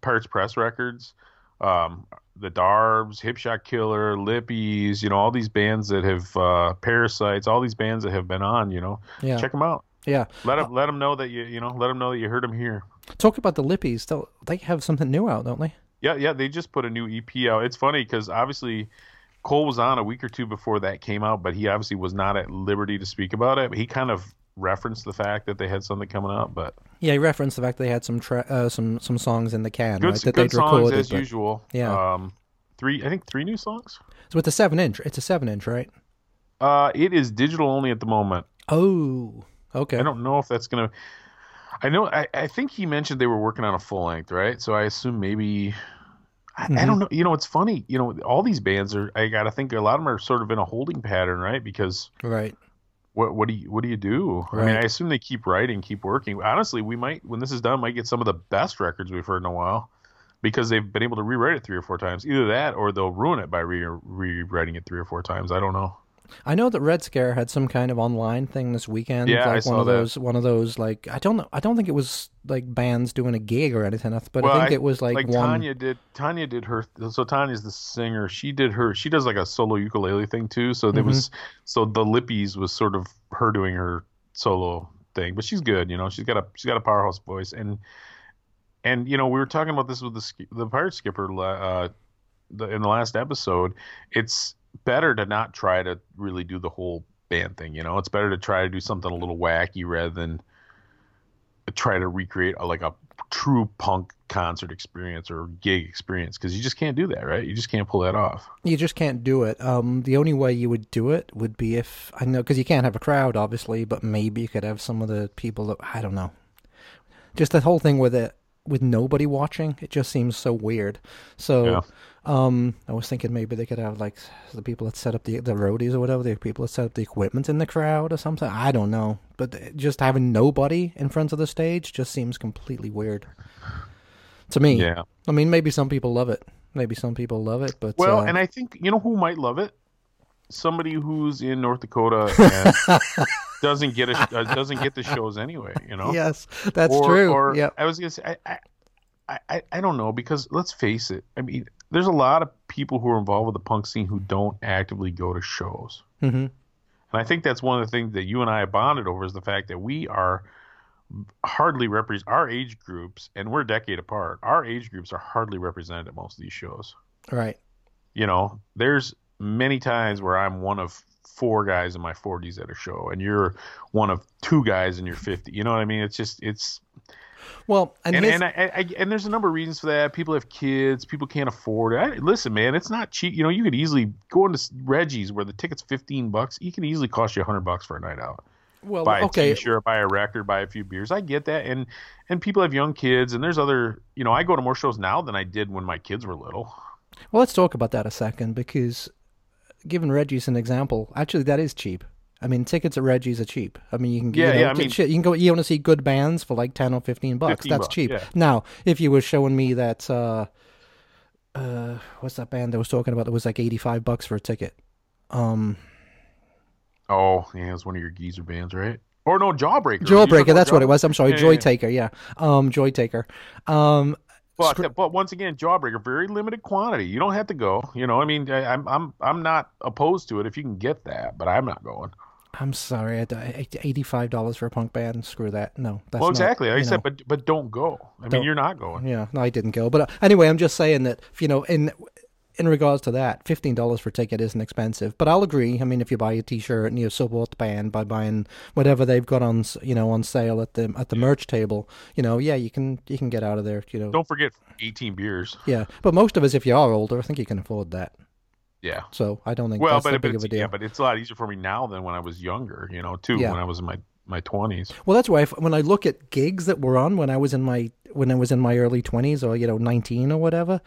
Pirates Press Records, um, the Darbs, Hipshot Killer, Lippies. You know, all these bands that have uh, Parasites. All these bands that have been on. You know, Yeah. check them out. Yeah. Let them let them know that you you know let them know that you heard them here. Talk about the Lippies. They have something new out, don't they? Yeah, yeah, they just put a new EP out. It's funny because obviously Cole was on a week or two before that came out, but he obviously was not at liberty to speak about it. He kind of referenced the fact that they had something coming up, but Yeah, he referenced the fact that they had some tra- uh, some some songs in the can, good, right? That good they'd songs recorded. as but- usual. Yeah. um, three, I think three new songs. So with the seven inch, it's a seven inch, right? Uh, it is digital only at the moment. Oh, okay. I don't know if that's gonna. I know. I, I think he mentioned they were working on a full length, right? So I assume maybe. I, I Mm-hmm. don't know. You know, it's funny. You know, all these bands are. I gotta think a lot of them are sort of in a holding pattern, right? Because Right. What what do you what do you do? I mean, I assume they keep writing, keep working. Honestly, we might when this is done, might get some of the best records we've heard in a while because they've been able to rewrite it three or four times. Either that, or they'll ruin it by re- rewriting it three or four times. I don't know. I know that Red Scare had some kind of online thing this weekend. Yeah, like I one saw of that. those one of those like I don't know I don't think it was like bands doing a gig or anything, but I think it was like, one Tanya did. Tanya did her. So Tanya's the singer. She did her. She does like a solo ukulele thing too. So there was. So the Lippies was sort of her doing her solo thing, but she's good. You know, she's got a she's got a powerhouse voice, and and you know we were talking about this with the the pirate skipper uh, the, in the last episode. It's better to not try to really do the whole band thing. You know, it's better to try to do something a little wacky rather than try to recreate a, like a true punk concert experience or gig experience because you just can't do that, right? You just can't pull that off. You just can't do it. Um, the only way you would do it would be if I know because you can't have a crowd, obviously, but maybe you could have some of the people that I don't know. Just the whole thing with it with nobody watching, it just seems so weird. So, Yeah. Um, I was thinking maybe they could have like the people that set up the the roadies or whatever, the people that set up the equipment in the crowd or something. I don't know, but just having nobody in front of the stage just seems completely weird to me. Yeah. I mean, maybe some people love it. Maybe some people love it, but Well, uh, and I think you know who might love it. Somebody who's in North Dakota and doesn't get a, uh, doesn't get the shows anyway. You know. yes, that's or, true. Or yeah, I was gonna say I, I, I, I don't know because let's face it. I mean, there's a lot of people who are involved with the punk scene who don't actively go to shows. hmm And I think that's one of the things that you and I have bonded over is the fact that we are hardly represent our age groups, and we're a decade apart. Our age groups are hardly represented at most of these shows. right. You know, there's many times where I'm one of four guys in my 40s at a show, and you're one of two guys in your 50. You know what I mean? It's just it's Well, and, and his, and, I, I, and there's a number of reasons for that. People have kids. People can't afford it. I, listen, man, it's not cheap. You know, you could easily go into Reggie's where the ticket's 15 bucks. It can easily cost you 100 bucks for a night out. well, buy a okay, t-shirt, buy a record, buy a few beers. I get that, and and people have young kids, and there's other. You know, I go to more shows now than I did when my kids were little. well, let's talk about that a second because, given Reggie's an example, actually that is cheap. I mean, tickets at Reggie's are cheap. I mean, you can Yeah, you know, yeah, I get mean- shit. You can go. You want to see good bands for like ten or fifteen bucks. 15 That's bucks, cheap. yeah. Now, if you were showing me that, uh, uh, what's that band that was talking about that was like eighty five bucks for a ticket? Um, Oh, yeah, it's one of your geezer bands, right? Or no, Jawbreaker. You're Jawbreaker. That's what it was. I'm sorry, Yeah, Joy yeah. Taker. Yeah, um, Joy Taker. Um, But but once again, Jawbreaker, very limited quantity. You don't have to go. You know, I mean, I, I'm I'm I'm not opposed to it if you can get that, but I'm not going. I'm sorry, eighty-five dollars for a punk band. Screw that. No, that's well, not, exactly. Like I you said, but but don't go. I mean, Don't- you're not going. Yeah, no, I didn't go. But uh, anyway, I'm just saying that you know, in in regards to that, fifteen dollars for a ticket isn't expensive. But I'll agree. I mean, if you buy a T-shirt and you support the band by buying whatever they've got on, you know, on sale at the at the merch table, you know, yeah, you can you can get out of there. You know, Don't forget 18 beers. yeah. But most of us, if you are older, I think you can afford that. Yeah. So I don't think Well, that's but, that big it's, of a deal. yeah, but it's a lot easier for me now than when I was younger. You know, too. Yeah. When I was in my my twenties. Well, that's why when I look at gigs that were on when I was in my when I was in my early twenties or you know nineteen or whatever,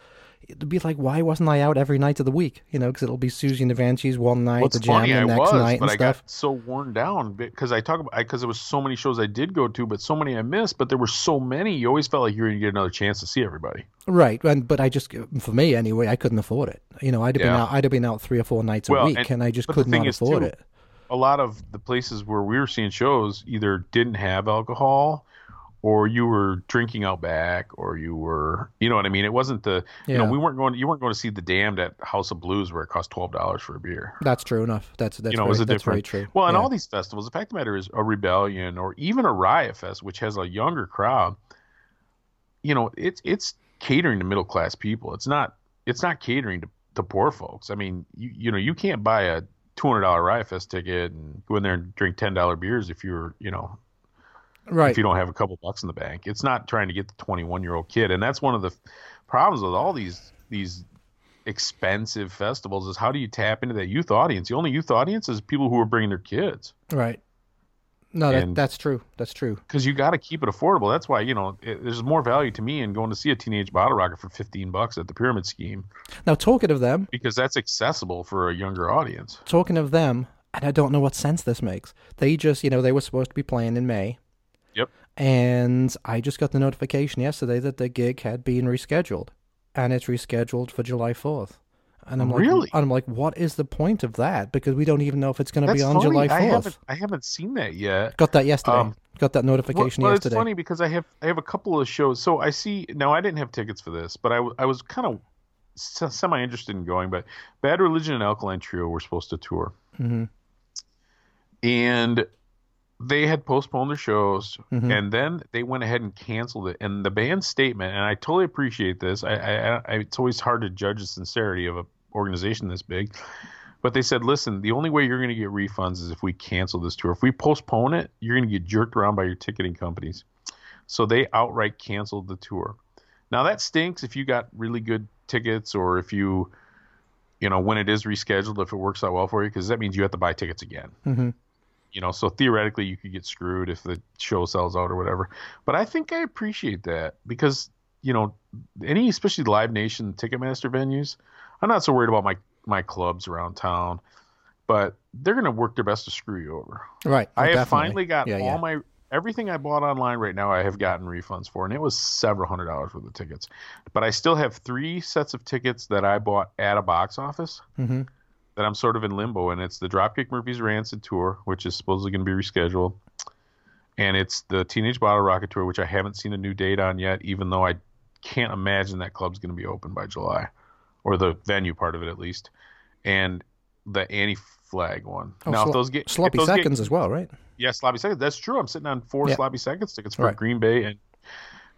it'd be like, why wasn't I out every night of the week? You know, because it'll be Siouxsie and the Banshees one night, What's the Jam funny, the next was, night, but and I stuff. got so worn down because I talk about because there was so many shows I did go to, but so many I missed. But there were so many, you always felt like you were going to get another chance to see everybody. Right, and but I just for me anyway, I couldn't afford it. You know, I'd have been out, I'd have been out three or four nights a week, and- and, I just could not afford too, it. A lot of the places where we were seeing shows either didn't have alcohol, or you were drinking out back, or you were, you know what I mean. It wasn't the, you know, we weren't going, you weren't going to see the Damned at House of Blues where it cost twelve dollars for a beer. That's true enough. That's that's you know, very, it was a that's very true. Well, and Yeah. all these festivals, the fact of the matter is, a rebellion or even a riot fest, which has a younger crowd, you know, it's it's catering to middle class people. It's not it's not catering to, to poor folks. I mean, you you know, you can't buy a two hundred dollar riot fest ticket and go in there and drink ten dollar beers if you're you know right. if you don't have a couple bucks in the bank. It's not trying to get the 21 year old kid, and that's one of the problems with all these these expensive festivals is how do you tap into that youth audience? The only youth audience is people who are bringing their kids Right. No, that, that's true. That's true. because you got to keep it affordable. That's why you know it, there's more value to me in going to see a teenage bottle rocket for 15 bucks at the Pyramid Scheme Now, talking of them, because that's accessible for a younger audience. talking of them, and I don't know what sense this makes. They just, you know, they were supposed to be playing in May, Yep. and I just got the notification yesterday that the gig had been rescheduled, and it's rescheduled for July fourth. And I'm like, Really? I'm like, what is the point of that? Because we don't even know if it's going to be on funny. July I haven't fourth. I haven't seen that yet. Got that yesterday. Um, got that notification well, yesterday. it's funny because I have I have a couple of shows. So I see now I didn't have tickets for this, but I, I was kind of semi interested in going. But Bad Religion and Alkaline Trio were supposed to tour, Mhm. and they had postponed their shows, Mhm. and then they went ahead and canceled it. And the band's statement, and I totally appreciate this. I, I, I it's always hard to judge the sincerity of an organization this big. But they said, listen, the only way you're going to get refunds is if we cancel this tour. If we postpone it, you're going to get jerked around by your ticketing companies. So they outright canceled the tour. Now that stinks if you got really good tickets or if you, you know, when it is rescheduled, if it works out well for you, because that means you have to buy tickets again. Mhm. You know, so theoretically you could get screwed if the show sells out or whatever. But I think I appreciate that because you know any especially Live Nation Ticketmaster venues, I'm not so worried about my my clubs around town, but they're going to work their best to screw you over. Right. I have definitely. finally got yeah, all yeah. my everything I bought online right now. I have gotten refunds for, and it was several hundred dollars worth of tickets. But I still have three sets of tickets that I bought at a box office Mhm. That I'm sort of in limbo, and it's the Dropkick Murphys Rancid tour, which is supposedly going to be rescheduled, and it's the Teenage Bottle Rocket tour, which I haven't seen a new date on yet, even though I can't imagine that club's going to be open by July, or the venue part of it at least, and the Anti Flag one. Oh, now, Slo- if those get sloppy those get- seconds as well, right? yeah, sloppy seconds. That's true. I'm sitting on four Yeah. sloppy seconds tickets for Right. Green Bay, and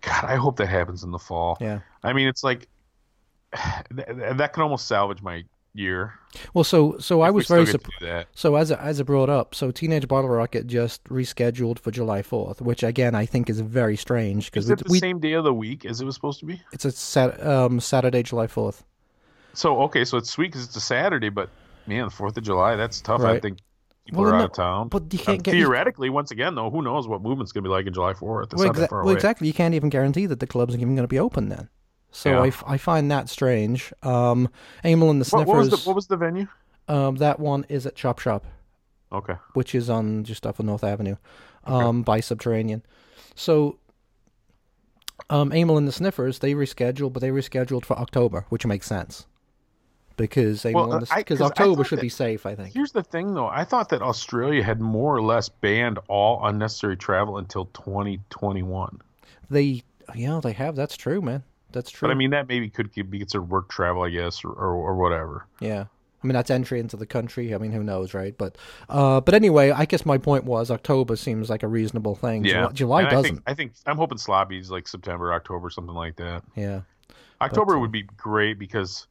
God, I hope that happens in the fall. Yeah. I mean, it's like that, that can almost salvage my year. Well, so so I was very surprised. So as as it brought up, so Teenage Bottle Rocket just rescheduled for July fourth, which again I think is very strange because Is it the we, same day of the week as it was supposed to be? it's a sat, um, Saturday, July fourth. So okay, so it's sweet because it's a Saturday, but man, the Fourth of July, that's tough. I think people Well, are out no, of town. but you Uh, can't get- theoretically. Once again, though, who knows what movement's going to be like in July Fourth? It's Well, exa- well, exactly. You can't even guarantee that the club's are even going to be open then. So Yeah. I, f- I find that strange. Um, Amyl and the What, what was Sniffers. the what was the venue? um, that one is at Chop Shop. Okay. which is on just off of North Avenue, um, by Subterranean. So, um, Amyl and the Sniffers they rescheduled, but they rescheduled for October, which makes sense because Amyl Well, and the I- because 'cause I October should that- be safe. I think. Here's the thing, though. I thought that Australia had more or less banned all unnecessary travel until 2021. They yeah they have that's true, man. That's true. But I mean, that maybe could be considered work travel, I guess, or, or, or whatever. yeah. I mean that's entry into the country. I mean who knows, right? But uh, but anyway, I guess my point was October seems like a reasonable thing. Yeah. July, July I doesn't. think, I think I'm hoping Slobby's like September, October, something like that. yeah. October uh, would be great because,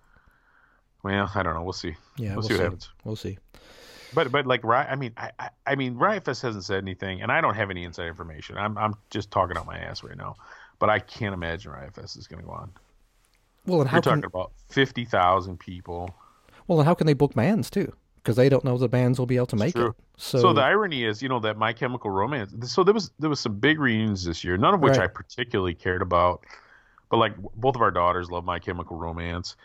well, I don't know. We'll see. Yeah. we'll, we'll see what happens. We'll see. But but like I mean, I, I I mean, Riot Fest hasn't said anything, and I don't have any inside information. I'm I'm just talking out my ass right now. But I can't imagine Riot Fest is going to go on. Well, and how You're can talking about fifty thousand people. Well, and how can they book bands too? because they don't know the bands will be able to make it. So, So, the irony is, you know, that My Chemical Romance. So there was there was some big reunions this year, none of which Right. I particularly cared about, but like both of our daughters love My Chemical Romance.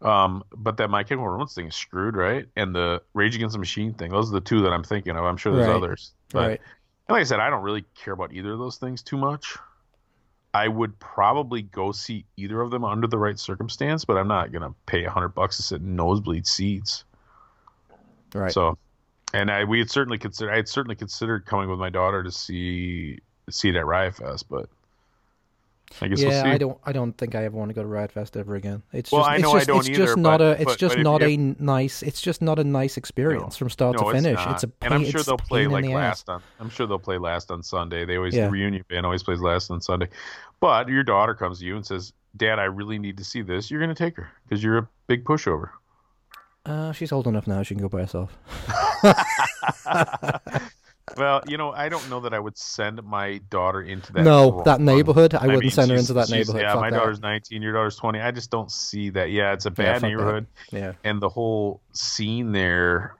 Um, but that My Chemical Romance thing is screwed, right? And the Rage Against the Machine thing. Those are the two that I'm thinking of. I'm sure there's Right. others, but right. and like I said, I don't really care about either of those things too much. I would probably go see either of them under the right circumstance, but I'm not gonna pay a hundred bucks to sit in nosebleed seats. Right. So, and I we had certainly considered I had certainly considered coming with my daughter to see see it at Riot Fest, but I guess we'll yeah, see. I don't. I don't think I ever want to go to Riot Fest ever again. It's Well, just. I it's know I just, don't it's either, just not but- a. It's but- just but not a nice. It's just not a nice experience from start No, to it's finish. not. It's a. and I'm sure they'll play like the last on. I'm sure they'll play last on Sunday. They always Yeah. the reunion band always plays last on Sunday. But your daughter comes to you and says, "Dad, I really need to see this." You're going to take her because you're a big pushover. Uh, she's old enough now; she can go by herself. Well, you know, I don't know that I would send my daughter into that. no, that neighborhood. I, wouldn't mean, send her into that neighborhood. Yeah, Fuck my that. daughter's 19. Your daughter's 20. I just don't see that. Yeah, it's a Yeah, bad that. neighborhood, Yeah. and the whole scene there,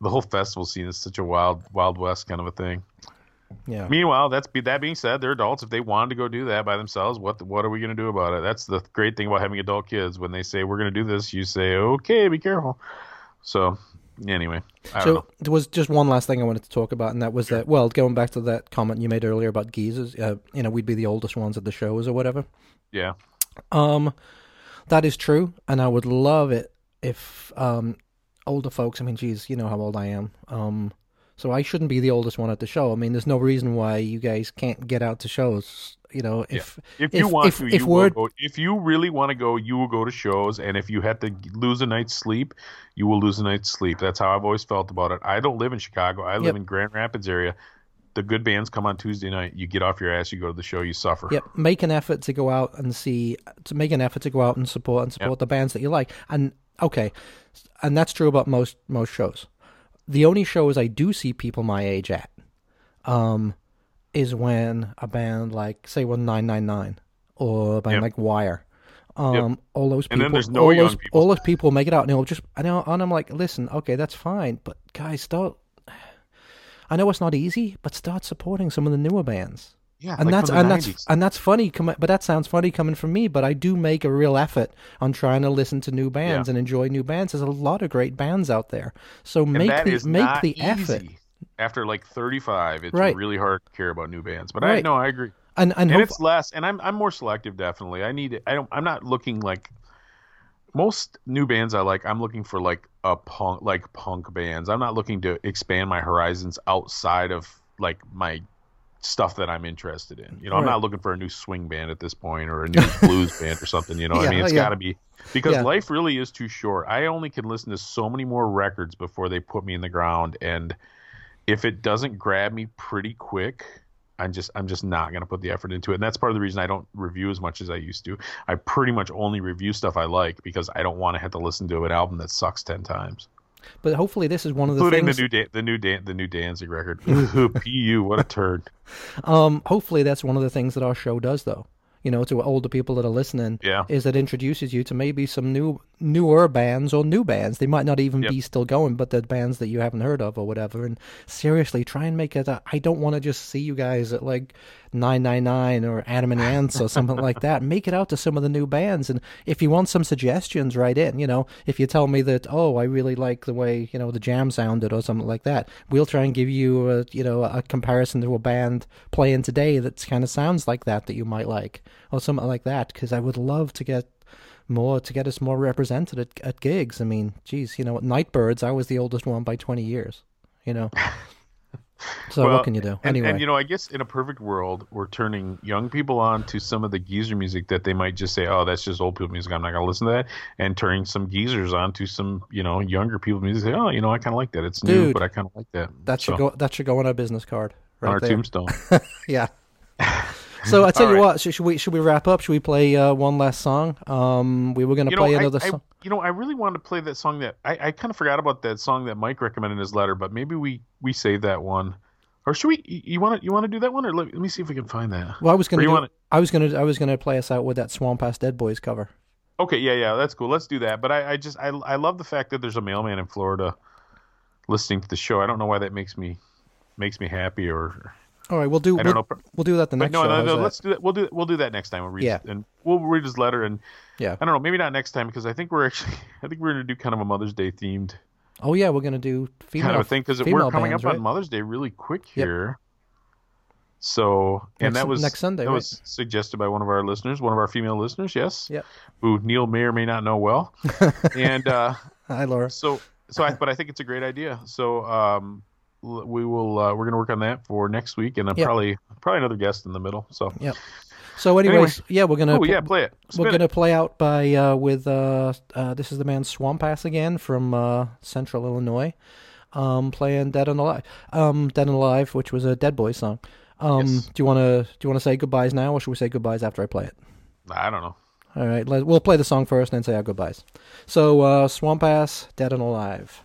the whole festival scene is such a wild, wild west kind of a thing. Yeah. Meanwhile, that's be that being said, they're adults. If they wanted to go do that by themselves, what what are we going to do about it? That's the great thing about having adult kids. When they say we're going to do this, you say, "Okay, be careful." So, anyway, I So know. there was just one last thing I wanted to talk about, and that was that. Well, going back to that comment you made earlier about geezers, uh, you know, we'd be the oldest ones at the shows or whatever. Yeah, Um, that is true, and I would love it if um older folks. I mean, geez, you know how old I am. Um, so I shouldn't be the oldest one at the show. I mean, there's no reason why you guys can't get out to shows. You know, if if you if- want if- to, if you will go. If you really want to go, you will go to shows. And if you have to lose a night's sleep, you will lose a night's sleep. That's how I've always felt about it. I don't live in Chicago. I live Yep. in Grand Rapids area. The good bands come on Tuesday night. You get off your ass. You go to the show. You suffer. Yep, make an effort to go out and see, to make an effort to go out and support and support Yep. the bands that you like. And okay, and that's true about most most shows. The only shows I do see people my age at, um, is when a band like say one nine nine nine or a band Yep. like Wire. Um, all those And people, then there's no all those, people. all those people make it out, and they'll just, I know, and I'm like, listen, okay, that's fine, but guys, start. I know it's not easy, but start supporting some of the newer bands Yeah, and like that's from the and that's and that's funny. But that sounds funny coming from me. But I do make a real effort on trying to listen to new bands Yeah. and enjoy new bands. There's a lot of great bands out there. So And make the make not the effort. After like 35, it's Right. really hard to care about new bands. But I Right. no, I agree. And and, and it's less and i'm i'm more selective definitely i need i don't i'm not looking like most new bands i like i'm looking for like a punk like punk bands i'm not looking to expand my horizons outside of like my stuff that i'm interested in you know i'm not looking for a new swing band at this point or a new blues band or something you know Yeah, i mean It's yeah. got to be because Yeah. life really is too short i only can listen to so many more records before they put me in the ground and if it doesn't grab me pretty quick i'm just i'm just not going to put the effort into it and that's part of the reason i don't review as much as i used to i pretty much only review stuff i like because i don't want to have to listen to an album that sucks 10 times but hopefully this is one of the including things. the new Dan- the new Dan- the new Danzig record pu what a turd um, hopefully that's one of the things that our show does, though. You know, to older people that are listening, Yeah. is that introduces you to maybe some new newer bands or new bands. They might not even Yep. be still going, but they're bands that you haven't heard of or whatever. And seriously, try and make it. A, I don't want to just see you guys at like nine nine nine or Adam and Ants or something like that. Make it out to some of the new bands, and if you want some suggestions, write in. You know, if you tell me that oh, I really like the way you know the jam sounded or something like that, we'll try and give you a you know a comparison to a band playing today that kind of sounds like that that you might like or something like that. Because I would love to get more to get us more represented at, at gigs. I mean, geez, you know, at Nightbirds, I was the oldest one by twenty years. You know, so Well, what can you do? and, anyway, and you know i guess in a perfect world we're turning young people on to some of the geezer music that they might just say oh that's just old people music i'm not going to listen to that and turning some geezers on to some you know younger people music say oh you know i kind of like that it's new but i kind of like that that should So, go. That should go on our business card right on our there. tombstone Yeah. So I tell All you right. what, should, should we should we wrap up? Should we play uh, one last song? Um, we were going to know, play I, another I- song. You know, I really wanted to play that song that I, I kind of forgot about that song that Mike recommended in his letter, but maybe we we save that one, or should we? You want to you want to do that one, or let, let me see if we can find that. Well, I was to. you wanna- I was going to. I was going to play us out with that Swamp Ass Dead Boys cover. Okay, yeah, yeah, that's cool. Let's do that. But I, I just I I love the fact that there's a mailman in Florida listening to the show. I don't know why that makes me makes me happy or All right, we'll do. I don't we'll, know. we'll do that the next no, show. no, no that? let's do that. We'll do we'll do that next time. We'll read Yeah. and we'll read his letter and Yeah. I don't know, maybe not next time because I think we're actually I think we're gonna do kind of a Mother's Day themed Oh yeah, we're gonna do female kind of a thing because we're coming bands, up right? on Mother's Day really quick Yep. here. So and Next- that was next Sunday, That right? was suggested by one of our listeners, one of our female listeners. Yes. Yep. Who Neil may or may not know well, and uh, Hi, Laura. so so I but I think it's a great idea. So um, we will uh, we're gonna work on that for next week, and uh, Yep. probably probably another guest in the middle. So Yep. So, anyways, yeah, we're gonna oh yeah, play it. Spin we're it. gonna play out by uh, with uh, uh, this is the man Swamp Ass again from uh, Central Illinois, um, playing Dead and Alive, um, Dead and Alive, which was a Dead Boy song. Um, Yes. Do you want to do you want to say goodbyes now, or should we say goodbyes after I play it? I don't know. All right, let, we'll play the song first and then say our goodbyes. So, uh, Swamp Ass, Dead and Alive.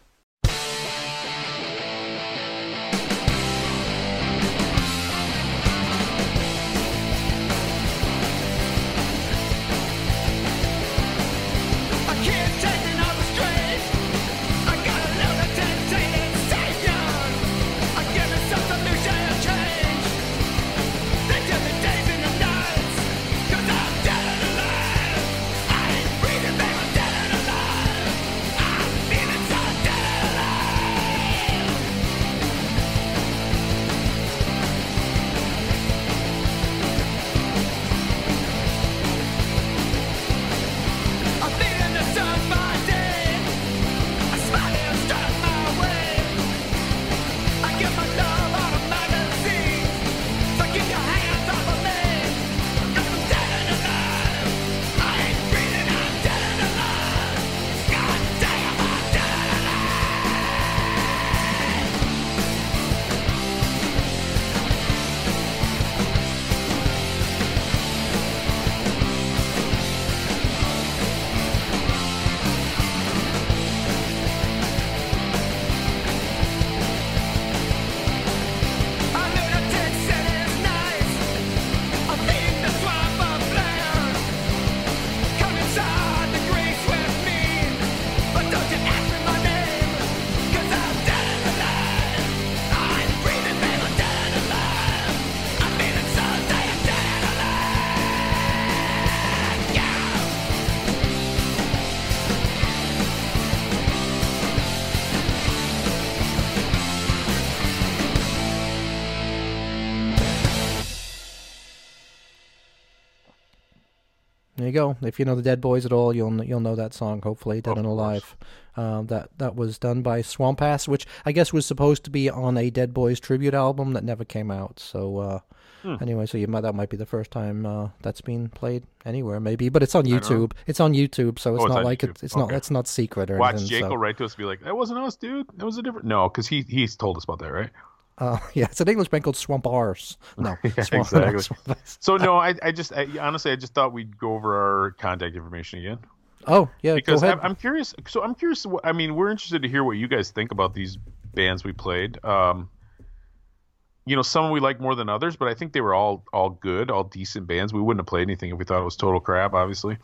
You go. If you know the Dead Boys at all, you'll you'll know that song. Hopefully, Dead and. Alive. Um, that that was done by Swamp Ass, which I guess was supposed to be on a Dead Boys tribute album that never came out. So uh, Hmm. anyway, so you might that might be the first time uh, that's been played anywhere, maybe. But it's on. YouTube. It's on YouTube, so it's Oh, not on like it's it's not it's not secret or Watch anything. Jake so. will write to us and be like, "That wasn't us, dude. That was a different." No, because he he's told us about that, right? Uh, yeah, it's an English band called Swamp Ars. No, Yeah, Swamp, exactly. Swamp. So no, I I just I, honestly I just thought we'd go over our contact information again Oh yeah, because go ahead. I'm, I'm curious. So I'm curious. what- I mean, we're interested to hear what you guys think about these bands we played. Um, you know, some we like more than others, but I think they were all all good, all decent bands. We wouldn't have played anything if we thought it was total crap, obviously.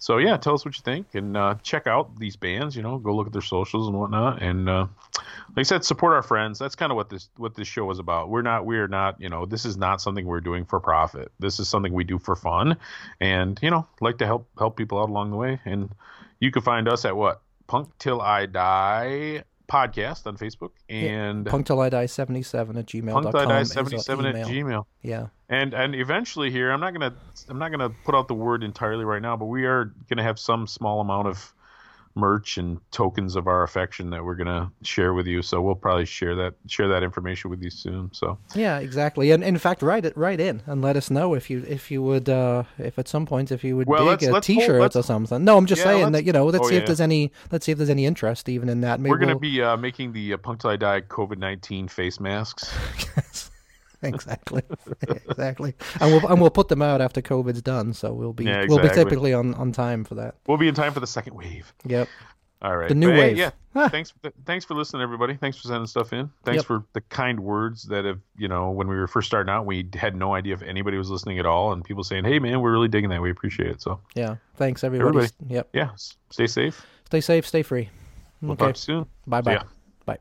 So yeah, tell us what you think and uh, check out these bands. You know, go look at their socials and whatnot. And uh, like I said, support our friends. That's kind of what this what this show is about. We're not we're not you know this is not something we're doing for profit. This is something we do for fun, and you know like to help help people out along the way. And you can find us at what Punk Till I Die podcast on Facebook and Punk till I die seventy seven at gmail Punk dot Till I com Die is our seventy seven at. Gmail. Yeah. And and eventually here, I'm not gonna I'm not gonna put out the word entirely right now, but we are gonna have some small amount of merch and tokens of our affection that we're gonna share with you. So we'll probably share that share that information with you soon. So Yeah, exactly. And in fact, write it right in and let us know if you if you would uh if at some point if you would Well, dig a t-shirt or something. No, I'm just Yeah, saying that you know let's oh, see yeah. if there's any let's see if there's any interest even in that. Maybe we're gonna we'll- be uh, making the uh, Die COVID nineteen face masks. exactly exactly, and we'll and we'll put them out after COVID's done. So we'll be Yeah, we'll be typically on on time for that. We'll be in time for the second wave. Yep. All right. The new But, hey, wave. Yeah. Ah. Thanks. Thanks for listening, everybody. Thanks for sending stuff in. Thanks Yep. for the kind words that have, you know, when we were first starting out, we had no idea if anybody was listening at all, and people saying, "Hey, man, we're really digging that. We appreciate it." So, Yeah. Thanks everybody. Everybody. Yep. yeah, stay safe. Stay safe. Stay free. We'll Okay. talk soon. Bye bye. bye.